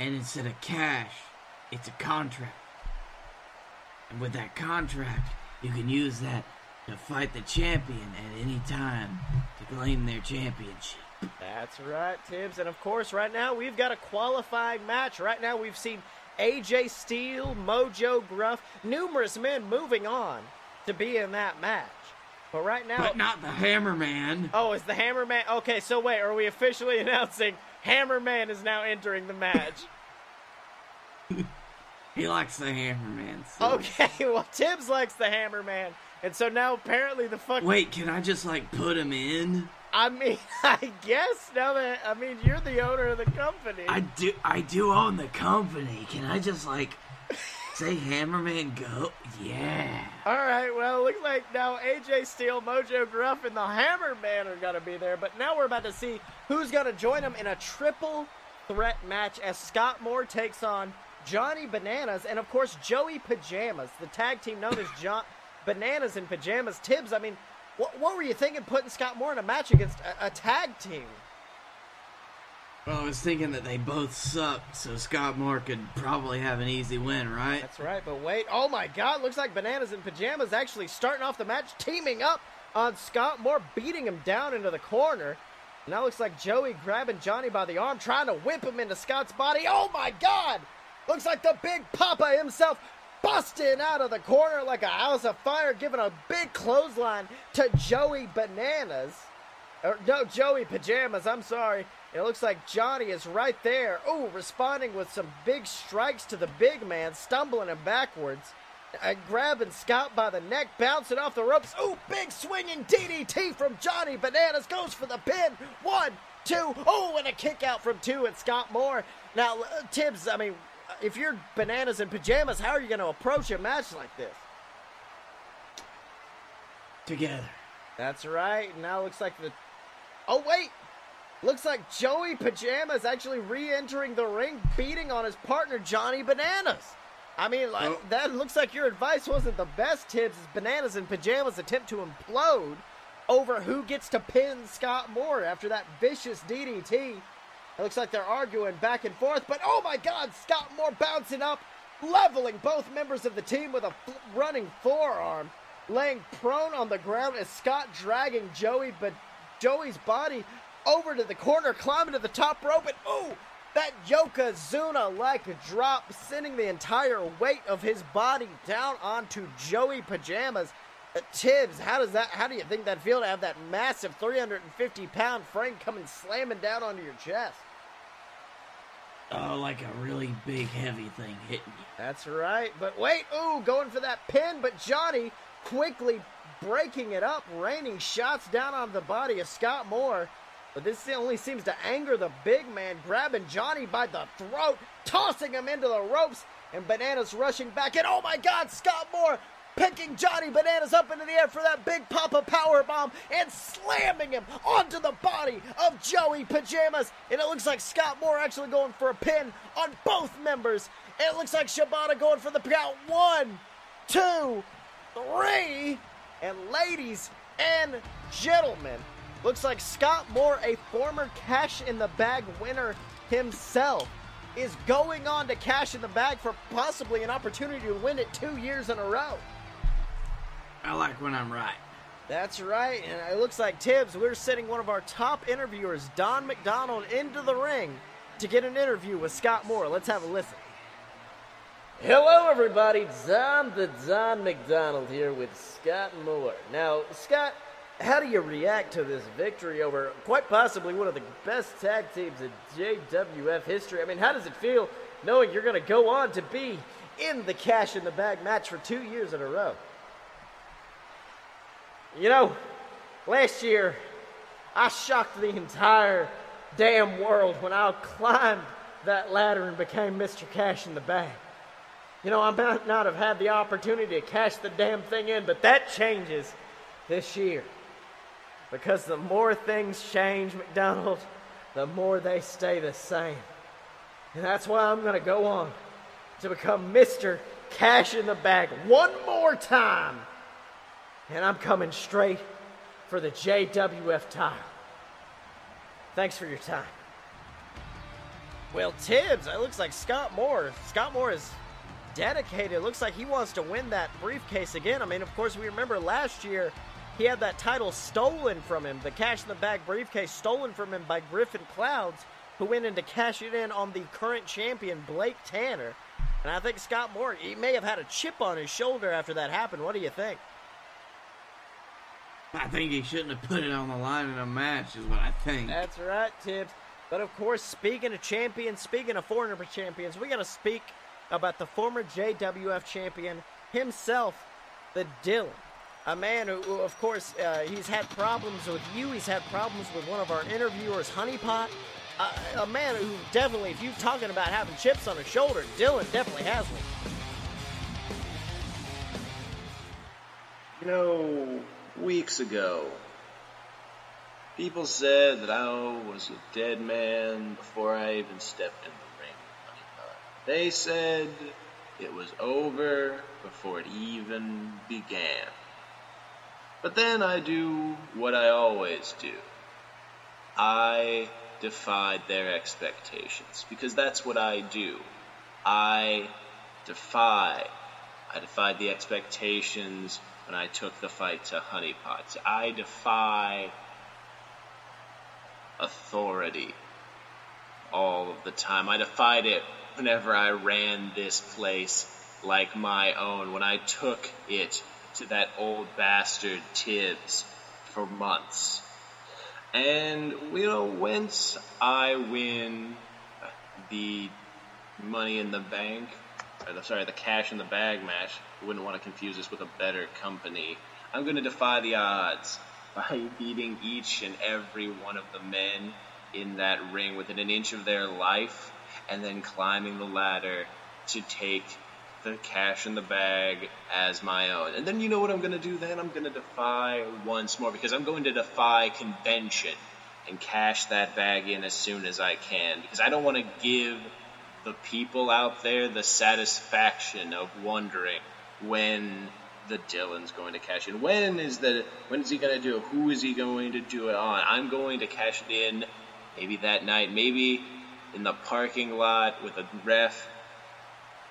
and instead of cash, it's a contract. And with that contract, you can use that to fight the champion at any time to claim their championship. That's right, Tibbs. And of course, right now we've got a qualifying match. Right now we've seen AJ Steele, Mojo Gruff, numerous men moving on to be in that match. But right now, But not the Hammerman. oh, is the Hammerman? Okay, so wait, are we officially *laughs* announcing Hammerman is now entering the match? *laughs* He likes the Hammerman. so- Okay, *laughs* well Tibbs likes the Hammerman, and so now apparently the fuck. Wait, can I just like put him in? I mean, I guess now that I mean you're the owner of the company. I do. I do own the company. Can I just like say Hammerman go? Yeah. All right, well, it looks like now AJ Steele, Mojo Gruff, and the Hammerman are going to be there. But now we're about to see who's going to join them in a triple threat match as Scott Moore takes on Johnny Bananas and, of course, Joey Pajamas, the tag team known as John *laughs* Bananas and Pajamas. Tibbs, I mean, what, what were you thinking putting Scott Moore in a match against a, a tag team? Well, I was thinking that they both suck, so Scott Moore could probably have an easy win, right? That's right, but wait. Oh my god, looks like Bananas and Pajamas actually starting off the match, teaming up on Scott Moore, beating him down into the corner. Now looks like Joey grabbing Johnny by the arm, trying to whip him into Scott's body. Oh my god! Looks like the big Papa himself busting out of the corner like a house of fire, giving a big clothesline to Joey Bananas. Or, no, Joey Pajamas, I'm sorry. It looks like Johnny is right there. Oh, responding with some big strikes to the big man, stumbling him backwards. Uh, grabbing Scott by the neck, bouncing off the ropes. Oh, big swinging DDT from Johnny Bananas goes for the pin. One, two, oh, and a kick out from two and Scott Moore. Now, uh, Tibbs, I mean, if you're Bananas in pajamas, how are you going to approach a match like this? Together. That's right. Now it looks like the. Oh wait, looks like Joey Pajamas actually re-entering the ring, beating on his partner Johnny Bananas. I mean, like Oh. that looks like your advice wasn't the best. Tibbs as Bananas and Pajamas attempt to implode over who gets to pin Scott Moore after that vicious DDT. It looks like they're arguing back and forth, but oh my God, Scott Moore bouncing up, leveling both members of the team with a f- running forearm, laying prone on the ground as Scott dragging Joey, but Joey's body over to the corner, climbing to the top rope, and ooh, that Yokozuna like drop, sending the entire weight of his body down onto Joey Pajamas. Uh, Tibbs, how does that? How do you think that feel to have that massive 350 pound frame coming slamming down onto your chest? Oh, like a really big, heavy thing hitting you. That's right. But wait, ooh, going for that pin, but Johnny quickly breaking it up, raining shots down on the body of Scott Moore. But this only seems to anger the big man, grabbing Johnny by the throat, tossing him into the ropes, and Bananas rushing back. And oh my God, Scott Moore picking Johnny Bananas up into the air for that big Papa Power Bomb and slamming him onto the body of Joey Pajamas. And it looks like Scott Moore actually going for a pin on both members. And it looks like Shibata going for the count. One, two, three. And ladies and gentlemen, looks like Scott Moore, a former Cash in the Bag winner himself, is going on to cash in the bag for possibly an opportunity to win it two years in a row. I like when I'm right. That's right, and it looks like Tibbs, we're sending one of our top interviewers, Don McDonald, into the ring to get an interview with Scott Moore. Let's have a listen. Hello, everybody. Don the Don McDonald here with Scott Moore. Now, Scott, how do you react to this victory over quite possibly one of the best tag teams in JWF history? I mean, how does it feel knowing you're going to go on to be in the cash in the bag match for two years in a row? You know, last year I shocked the entire damn world when I climbed that ladder and became Mr. Cash in the Bag. You know, I might not have had the opportunity to cash the damn thing in, but that changes this year. Because the more things change, McDonald, the more they stay the same. And that's why I'm going to go on to become Mr. Cash in the Bag one more time. And I'm coming straight for the JWF title. Thanks for your time. Well, Tibbs, it looks like Scott Moore. Scott Moore is dedicated. It looks like he wants to win that briefcase again. I mean, of course, we remember last year he had that title stolen from him, the cash in the bag briefcase stolen from him by Griffin Clouds, who went in to cash it in on the current champion, Blake Tanner. And I think Scott Moore, he may have had a chip on his shoulder after that happened. What do you think? I think he shouldn't have put it on the line in a match, is what I think. That's right, Tibbs. But of course, speaking of champions, speaking of foreigner champions, we got to speak about the former JWF champion himself, the Dylan. A man who, of course, uh, he's had problems with you. He's had problems with one of our interviewers, Honeypot. Uh, a man who definitely, if you're talking about having chips on his shoulder, Dylan definitely has one. You know, weeks ago, people said that I was a dead man before I even stepped in the ring. Honeypot. They said it was over before it even began. But then I do what I always do. I defied their expectations because that's what I do. I defy. I defied the expectations when I took the fight to Honeypots. I defy authority all of the time. I defied it whenever I ran this place like my own, when I took it to that old bastard Tibbs for months. And, you know, once I win the money in the bank, or sorry, the cash in the bag match, I wouldn't want to confuse this with a better company. I'm going to defy the odds by *laughs* beating each and every one of the men in that ring within an inch of their life and then climbing the ladder to take the cash in the bag as my own. And then you know what I'm going to do then? I'm going to defy once more because I'm going to defy convention and cash that bag in as soon as I can because I don't want to give the people out there the satisfaction of wondering when the Dylan's going to cash in. When is the when is he going to do it? Who is he going to do it on? I'm going to cash it in maybe that night, maybe in the parking lot with a ref.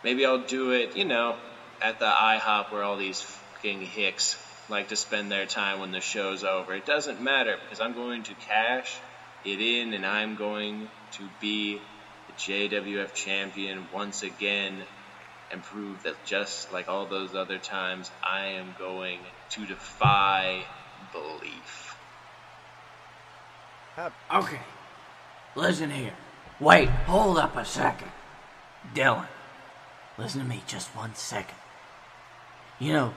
Maybe I'll do it, you know, at the IHOP where all these fucking hicks like to spend their time when the show's over. It doesn't matter because I'm going to cash it in and I'm going to be the JWF champion once again and prove that just like all those other times, I am going to defy belief. Okay, listen here. Wait, hold up a second. Dylan, listen to me just one second. You know,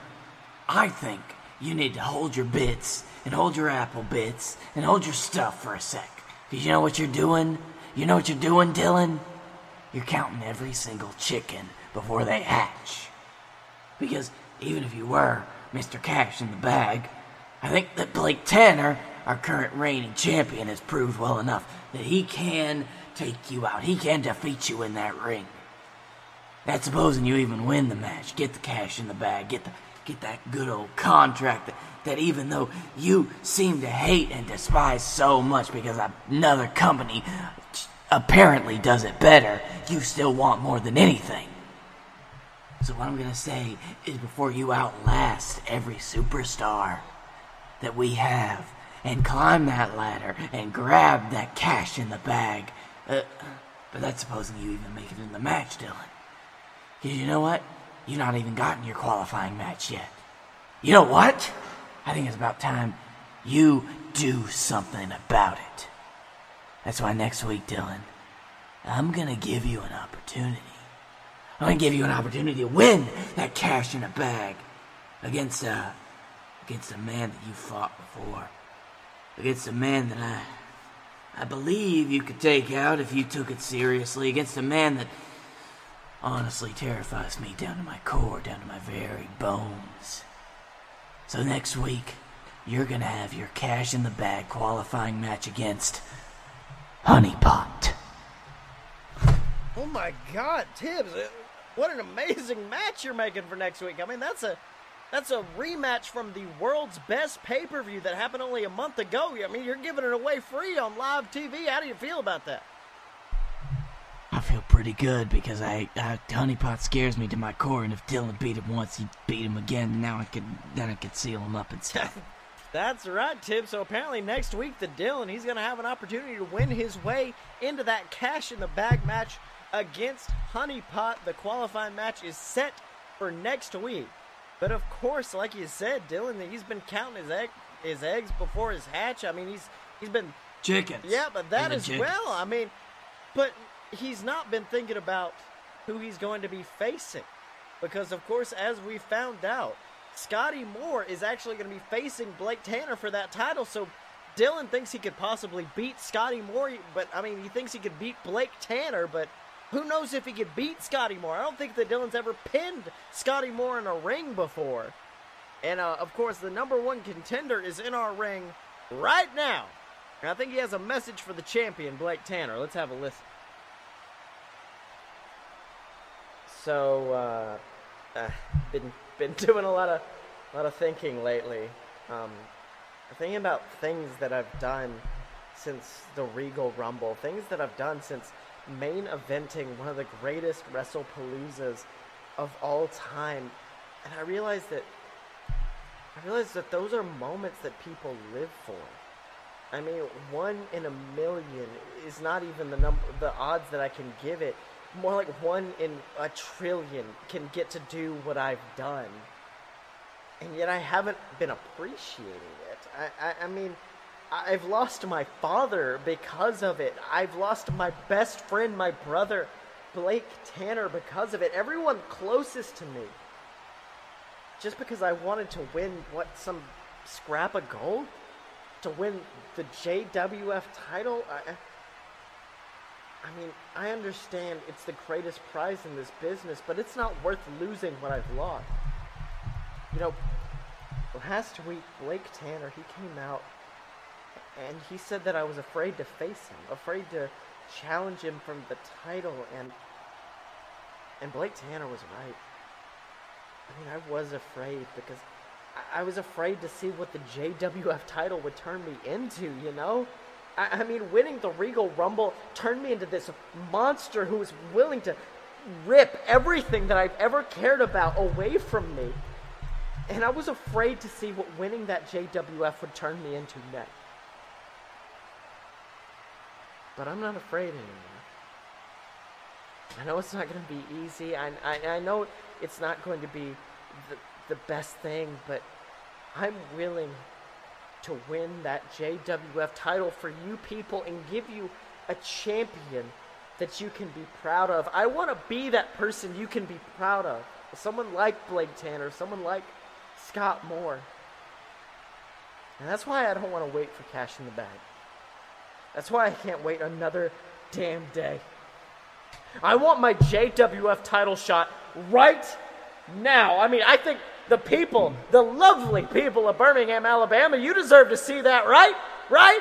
I think you need to hold your bits and hold your apple bits and hold your stuff for a sec. Because you know what you're doing? You know what you're doing, Dylan? You're counting every single chicken before they hatch. Because even if you were Mr. Cash in the bag, I think that Blake Tanner, our current reigning champion, has proved well enough that he can take you out. He can defeat you in that ring. That's supposing you even win the match, get the cash in the bag, get the get that good old contract that, that even though you seem to hate and despise so much because another company apparently does it better, you still want more than anything. So what I'm gonna say is before you outlast every superstar that we have and climb that ladder and grab that cash in the bag, uh, but that's supposing you even make it in the match, Dylan. You know what? You've not even gotten your qualifying match yet. You know what? I think it's about time you do something about it. That's why next week, Dylan, I'm gonna give you an opportunity. I'm gonna give you an opportunity to win that cash in a bag against a against a man that you fought before. Against a man that I I believe you could take out if you took it seriously. Against a man that honestly terrifies me down to my core, down to my very bones. So next week, you're gonna have your cash in the bag qualifying match against Honeypot. Oh my God, Tibbs! uh, What an amazing match you're making for next week. I mean, that's a that's a rematch from the world's best pay per view that happened only a month ago. I mean, you're giving it away free on live TV. How do you feel about that? I feel pretty good because I, I Honeypot scares me to my core, and if Dylan beat him once, he'd beat him again. And now I could then I could seal him up and stuff. *laughs* That's right, Tib. So apparently next week, the Dylan, he's going to have an opportunity to win his way into that cash in the bag match against Honeypot. The qualifying match is set for next week. But of course, like you said, Dylan, he's been counting his egg, his eggs before his hatch. I mean, he's he's been Chickens. yeah, but that as chickens. well. I mean, but he's not been thinking about who he's going to be facing. Because, of course, as we found out, Scotty Moore is actually going to be facing Blake Tanner for that title. So Dylan thinks he could possibly beat Scotty Moore. But, I mean, he thinks he could beat Blake Tanner. But who knows if he could beat Scotty Moore? I don't think that Dylan's ever pinned Scotty Moore in a ring before. And, uh, of course, the number one contender is in our ring right now. And I think he has a message for the champion, Blake Tanner. Let's have a listen. So, uh, uh, been been *laughs* doing a lot of a lot of thinking lately. Um, thinking about things that I've done since the Regal Rumble, things that I've done since main eventing one of the greatest WrestlePaloozas of all time, and I realized that I realized that those are moments that people live for. I mean, one in a million is not even the number, the odds that I can give it. More like one in a trillion can get to do what I've done, and yet I haven't been appreciating it. I, I, I mean, I've lost my father because of it. I've lost my best friend, my brother, Blake Tanner, because of it. Everyone closest to me, just because I wanted to win what some scrap of gold to win the JWF title. I, I mean, I understand it's the greatest prize in this business, but it's not worth losing what I've lost. You know, last week, Blake Tanner, he came out and he said that I was afraid to face him, afraid to challenge him from the title, and and Blake Tanner was right. I mean, I was afraid because I- I was afraid to see what the JWF title would turn me into, you know? I, I mean, winning the Regal Rumble turned me into this monster who was willing to rip everything that I've ever cared about away from me. And I was afraid to see what winning that JWF would turn me into next. But I'm not afraid anymore. I know it's not going to be easy. I, I, I know it's not going to be the, the best thing, but I'm willing to win that JWF title for you people and give you a champion that you can be proud of. I want to be that person you can be proud of. Someone like Blake Tanner, someone like Scott Moore. And that's why I don't want to wait for cash in the bag. That's why I can't wait another damn day. I want my JWF title shot right now. I mean, I think the people, the lovely people of Birmingham, Alabama, you deserve to see that, right? Right?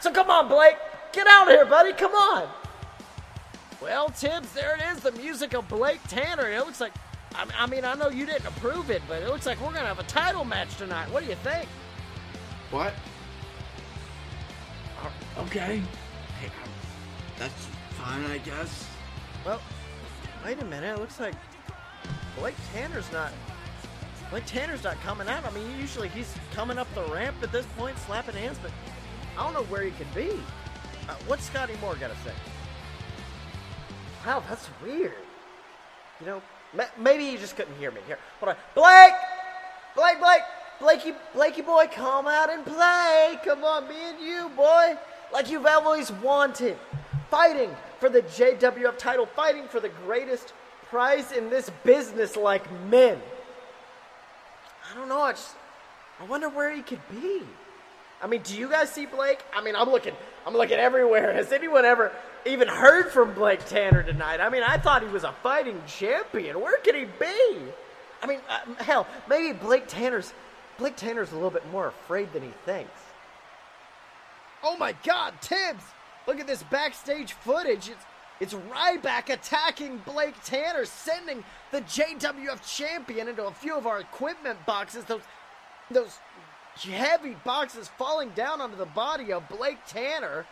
So come on, Blake. Get out of here, buddy. Come on. Well, Tibbs, there it is, the music of Blake Tanner. It looks like, I I mean, I know you didn't approve it, but it looks like we're going to have a title match tonight. What do you think? What? Uh, okay. Hey, that's fine, I guess. Well, wait a minute. It looks like Blake Tanner's not. Blake Tanner's not coming out. I mean, usually he's coming up the ramp at this point, slapping hands, but I don't know where he could be. Uh, what's Scotty Moore got to say? Wow, that's weird. You know, ma- maybe he just couldn't hear me. Here, hold on. Blake! Blake, Blake! Blakey, Blakey boy, come out and play. Come on, me and you, boy. Like you've always wanted. Fighting for the JWF title, fighting for the greatest prize in this business like men. I don't know, I just I wonder where he could be. I mean, do you guys see Blake? I mean, I'm looking I'm looking everywhere. *laughs* Has anyone ever even heard from Blake Tanner tonight? I mean, I thought he was a fighting champion. Where could he be? I mean, uh, hell, maybe Blake Tanner's Blake Tanner's a little bit more afraid than he thinks. Oh my God, Tibbs! Look at this backstage footage. It's it's Ryback attacking Blake Tanner, sending the JWF champion into a few of our equipment boxes. Those those heavy boxes falling down onto the body of Blake Tanner.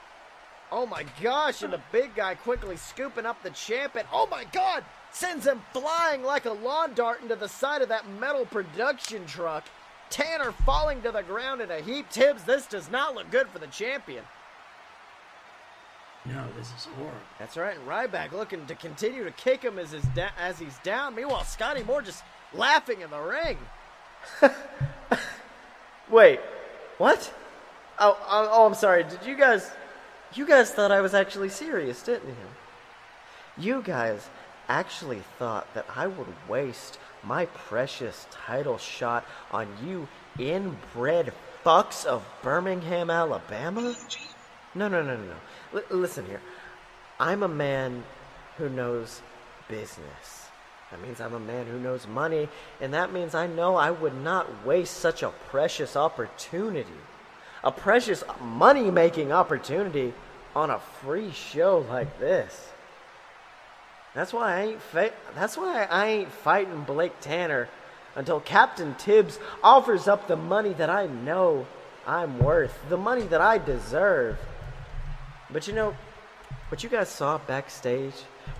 Oh my gosh, and the big guy quickly scooping up the champ, and oh my god, sends him flying like a lawn dart into the side of that metal production truck. Tanner falling to the ground in a heap. Tibbs, this does not look good for the champion. No, this is horrible. That's right, and Ryback looking to continue to kick him as, his da- as he's down. Meanwhile, Scotty Moore just laughing in the ring. *laughs* Wait, what? Oh, oh, oh, I'm sorry. Did you guys? You guys thought I was actually serious, didn't you? You guys actually thought that I would waste my precious title shot on you inbred fucks of Birmingham, Alabama? No, no, no, no, no. L- listen here. I'm a man who knows business. That means I'm a man who knows money, and that means I know I would not waste such a precious opportunity. A precious money making opportunity on a free show like this. That's why I ain't fa- that's why I ain't fighting Blake Tanner until Captain Tibbs offers up the money that I know I'm worth, the money that I deserve. But you know, what you guys saw backstage,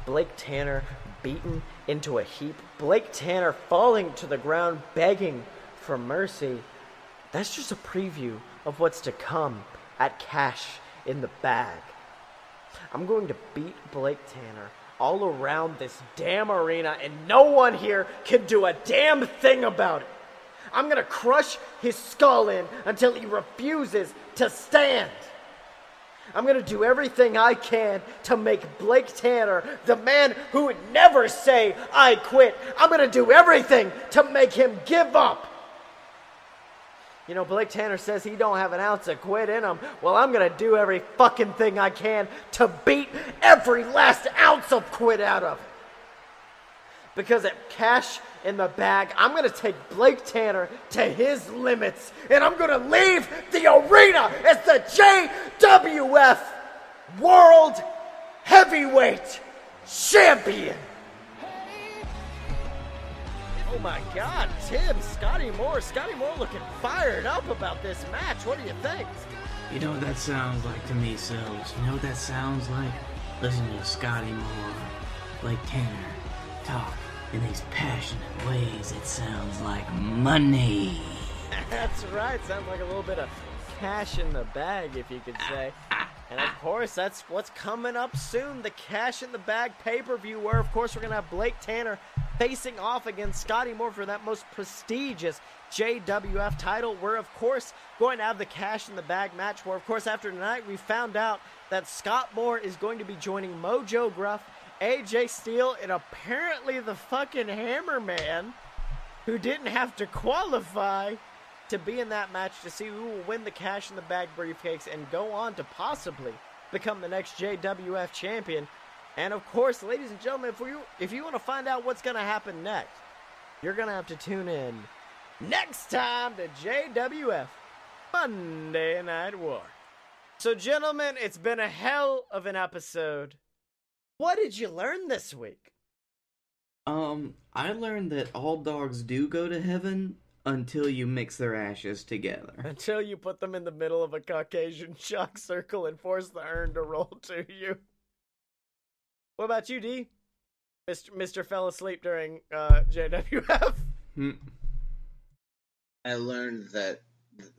Blake Tanner beaten into a heap, Blake Tanner falling to the ground begging for mercy, that's just a preview of what's to come at Cash in the Bag. I'm going to beat Blake Tanner all around this damn arena, and no one here can do a damn thing about it. I'm going to crush his skull in until he refuses to stand. I'm going to do everything I can to make Blake Tanner the man who would never say, I quit. I'm going to do everything to make him give up. You know, Blake Tanner says he don't have an ounce of quit in him. Well, I'm going to do every fucking thing I can to beat every last ounce of quit out of him. Because at cash in the bag, I'm going to take Blake Tanner to his limits. And I'm going to leave the arena as the JWF World Heavyweight Champion. Oh my God, Tim, Scotty Moore. Scotty Moore looking fired up about this match. What do you think? You know what that sounds like to me, Sills? You know what that sounds like? Listen to Scotty Moore, Blake Tanner, talk in these passionate ways. It sounds like money. *laughs* That's right. Sounds like a little bit of cash in the bag, if you could say. *laughs* And of course, that's what's coming up soon the Cash in the Bag pay per view, where, of course, we're going to have Blake Tanner facing off against Scotty Moore for that most prestigious JWF title. We're, of course, going to have the cash in the bag match where, of course, after tonight, we found out that Scott Moore is going to be joining Mojo Gruff, AJ Steele, and apparently the fucking Hammerman, who didn't have to qualify to be in that match to see who will win the cash in the bag briefcase and go on to possibly become the next JWF champion. And of course, ladies and gentlemen, if you if you want to find out what's going to happen next, you're going to have to tune in next time to JWF Monday Night War. So, gentlemen, it's been a hell of an episode. What did you learn this week? Um, I learned that all dogs do go to heaven until you mix their ashes together. *laughs* Until you put them in the middle of a Caucasian *laughs* chalk circle and force the urn to roll *laughs* to you. What about you, D? Mr. Mr. fell asleep during uh, JWF. Hmm. I learned that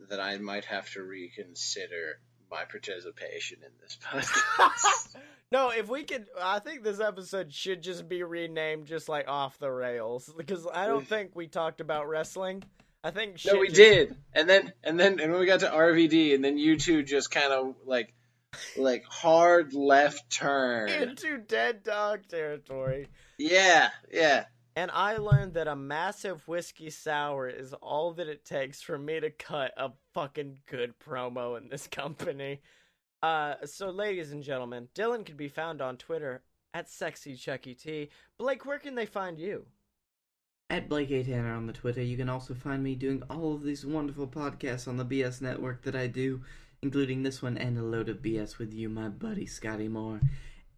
that I might have to reconsider my participation in this podcast. No, if we could, I think this episode should just be renamed just like off the rails *laughs* because I don't think we talked about wrestling. I think shit no, we just- did, and then and then and when we got to RVD, and then you two just kind of like like hard left turn. into dead dog territory. Yeah, yeah. And I learned that a massive whiskey sour is all that it takes for me to cut a fucking good promo in this company. Uh, so, ladies and gentlemen, Dylan can be found on Twitter at Sexy Chucky T. Blake, where can they find you? At Blake A. Tanner on the Twitter, you can also find me doing all of these wonderful podcasts on the BS network that I do, including this one and a load of BS with you, my buddy Scotty Moore.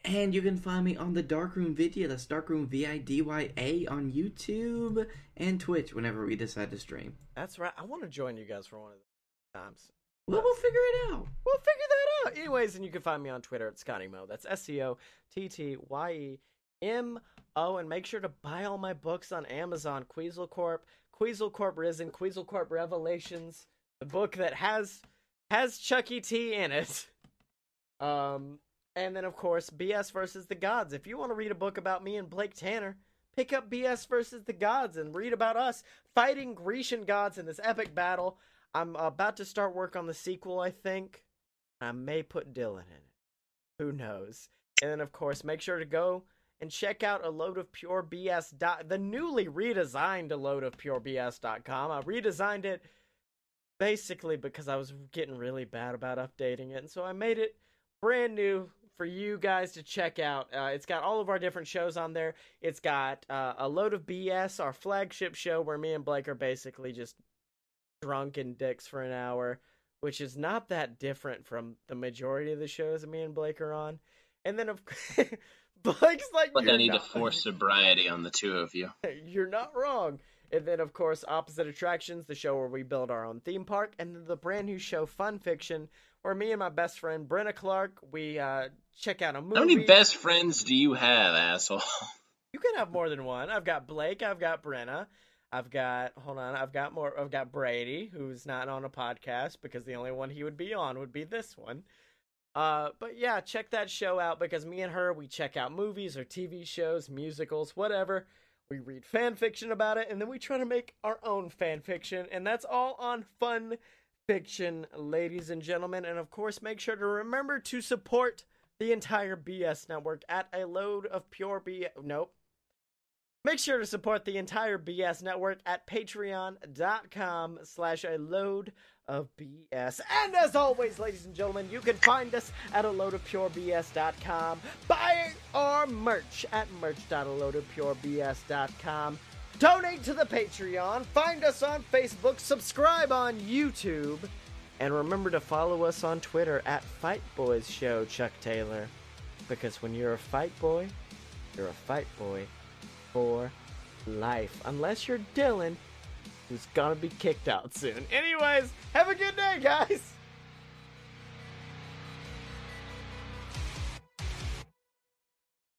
And you can find me on the Darkroom Video, that's Darkroom V I D Y A on YouTube and Twitch whenever we decide to stream. That's right. I want to join you guys for one of the times. Well, we'll figure it out. We'll figure that out. Anyways, and you can find me on Twitter at Scotty Mo. That's S C O T T Y E M O. And make sure to buy all my books on Amazon. Queasel Corp, Queasel Corp Risen, Queasel Corp Revelations, the book that has has Chucky T in it. Um, and then of course BS versus the Gods. If you want to read a book about me and Blake Tanner, pick up BS versus the Gods and read about us fighting Grecian gods in this epic battle. I'm about to start work on the sequel, I think. I may put Dylan in it. Who knows? And then, of course, make sure to go and check out a load of pure BS. Dot, the newly redesigned a load of pure BS.com. I redesigned it basically because I was getting really bad about updating it. And so I made it brand new for you guys to check out. Uh, it's got all of our different shows on there. It's got uh, a load of BS, our flagship show where me and Blake are basically just drunken dicks for an hour, which is not that different from the majority of the shows me and Blake are on. And then of *laughs* Blake's like, Like I "You're need to force *laughs* sobriety on the two of you. *laughs* You're not wrong. And then, of course, Opposite Attractions, the show where we build our own theme park, and then the brand new show Fun Fiction, where me and my best friend Brenna Clark we uh, check out a movie. How many best friends do you have, asshole? You can have more than one. I've got Blake. I've got Brenna. I've got hold on. I've got more. I've got Brady, who's not on a podcast because the only one he would be on would be this one. Uh, but yeah, check that show out because me and her we check out movies or TV shows, musicals, whatever. We read fan fiction about it, and then we try to make our own fan fiction, and that's all on Fun Fiction, ladies and gentlemen. And of course, make sure to remember to support the entire BS network at a load of pure BS. Nope. Make sure to support the entire BS network at patreon.com slash a load of BS. And as always, ladies and gentlemen, you can find us at a load of purebs.com. Buy our merch at merch.aloadofpurebs.com. Donate to the Patreon. Find us on Facebook. Subscribe on YouTube. And remember to follow us on Twitter at Fight Boys Show, Chuck Taylor. Because when you're a fight boy, you're a fight boy for life. Unless you're Dylan, who's gonna be kicked out soon. Anyways, have a good day, guys!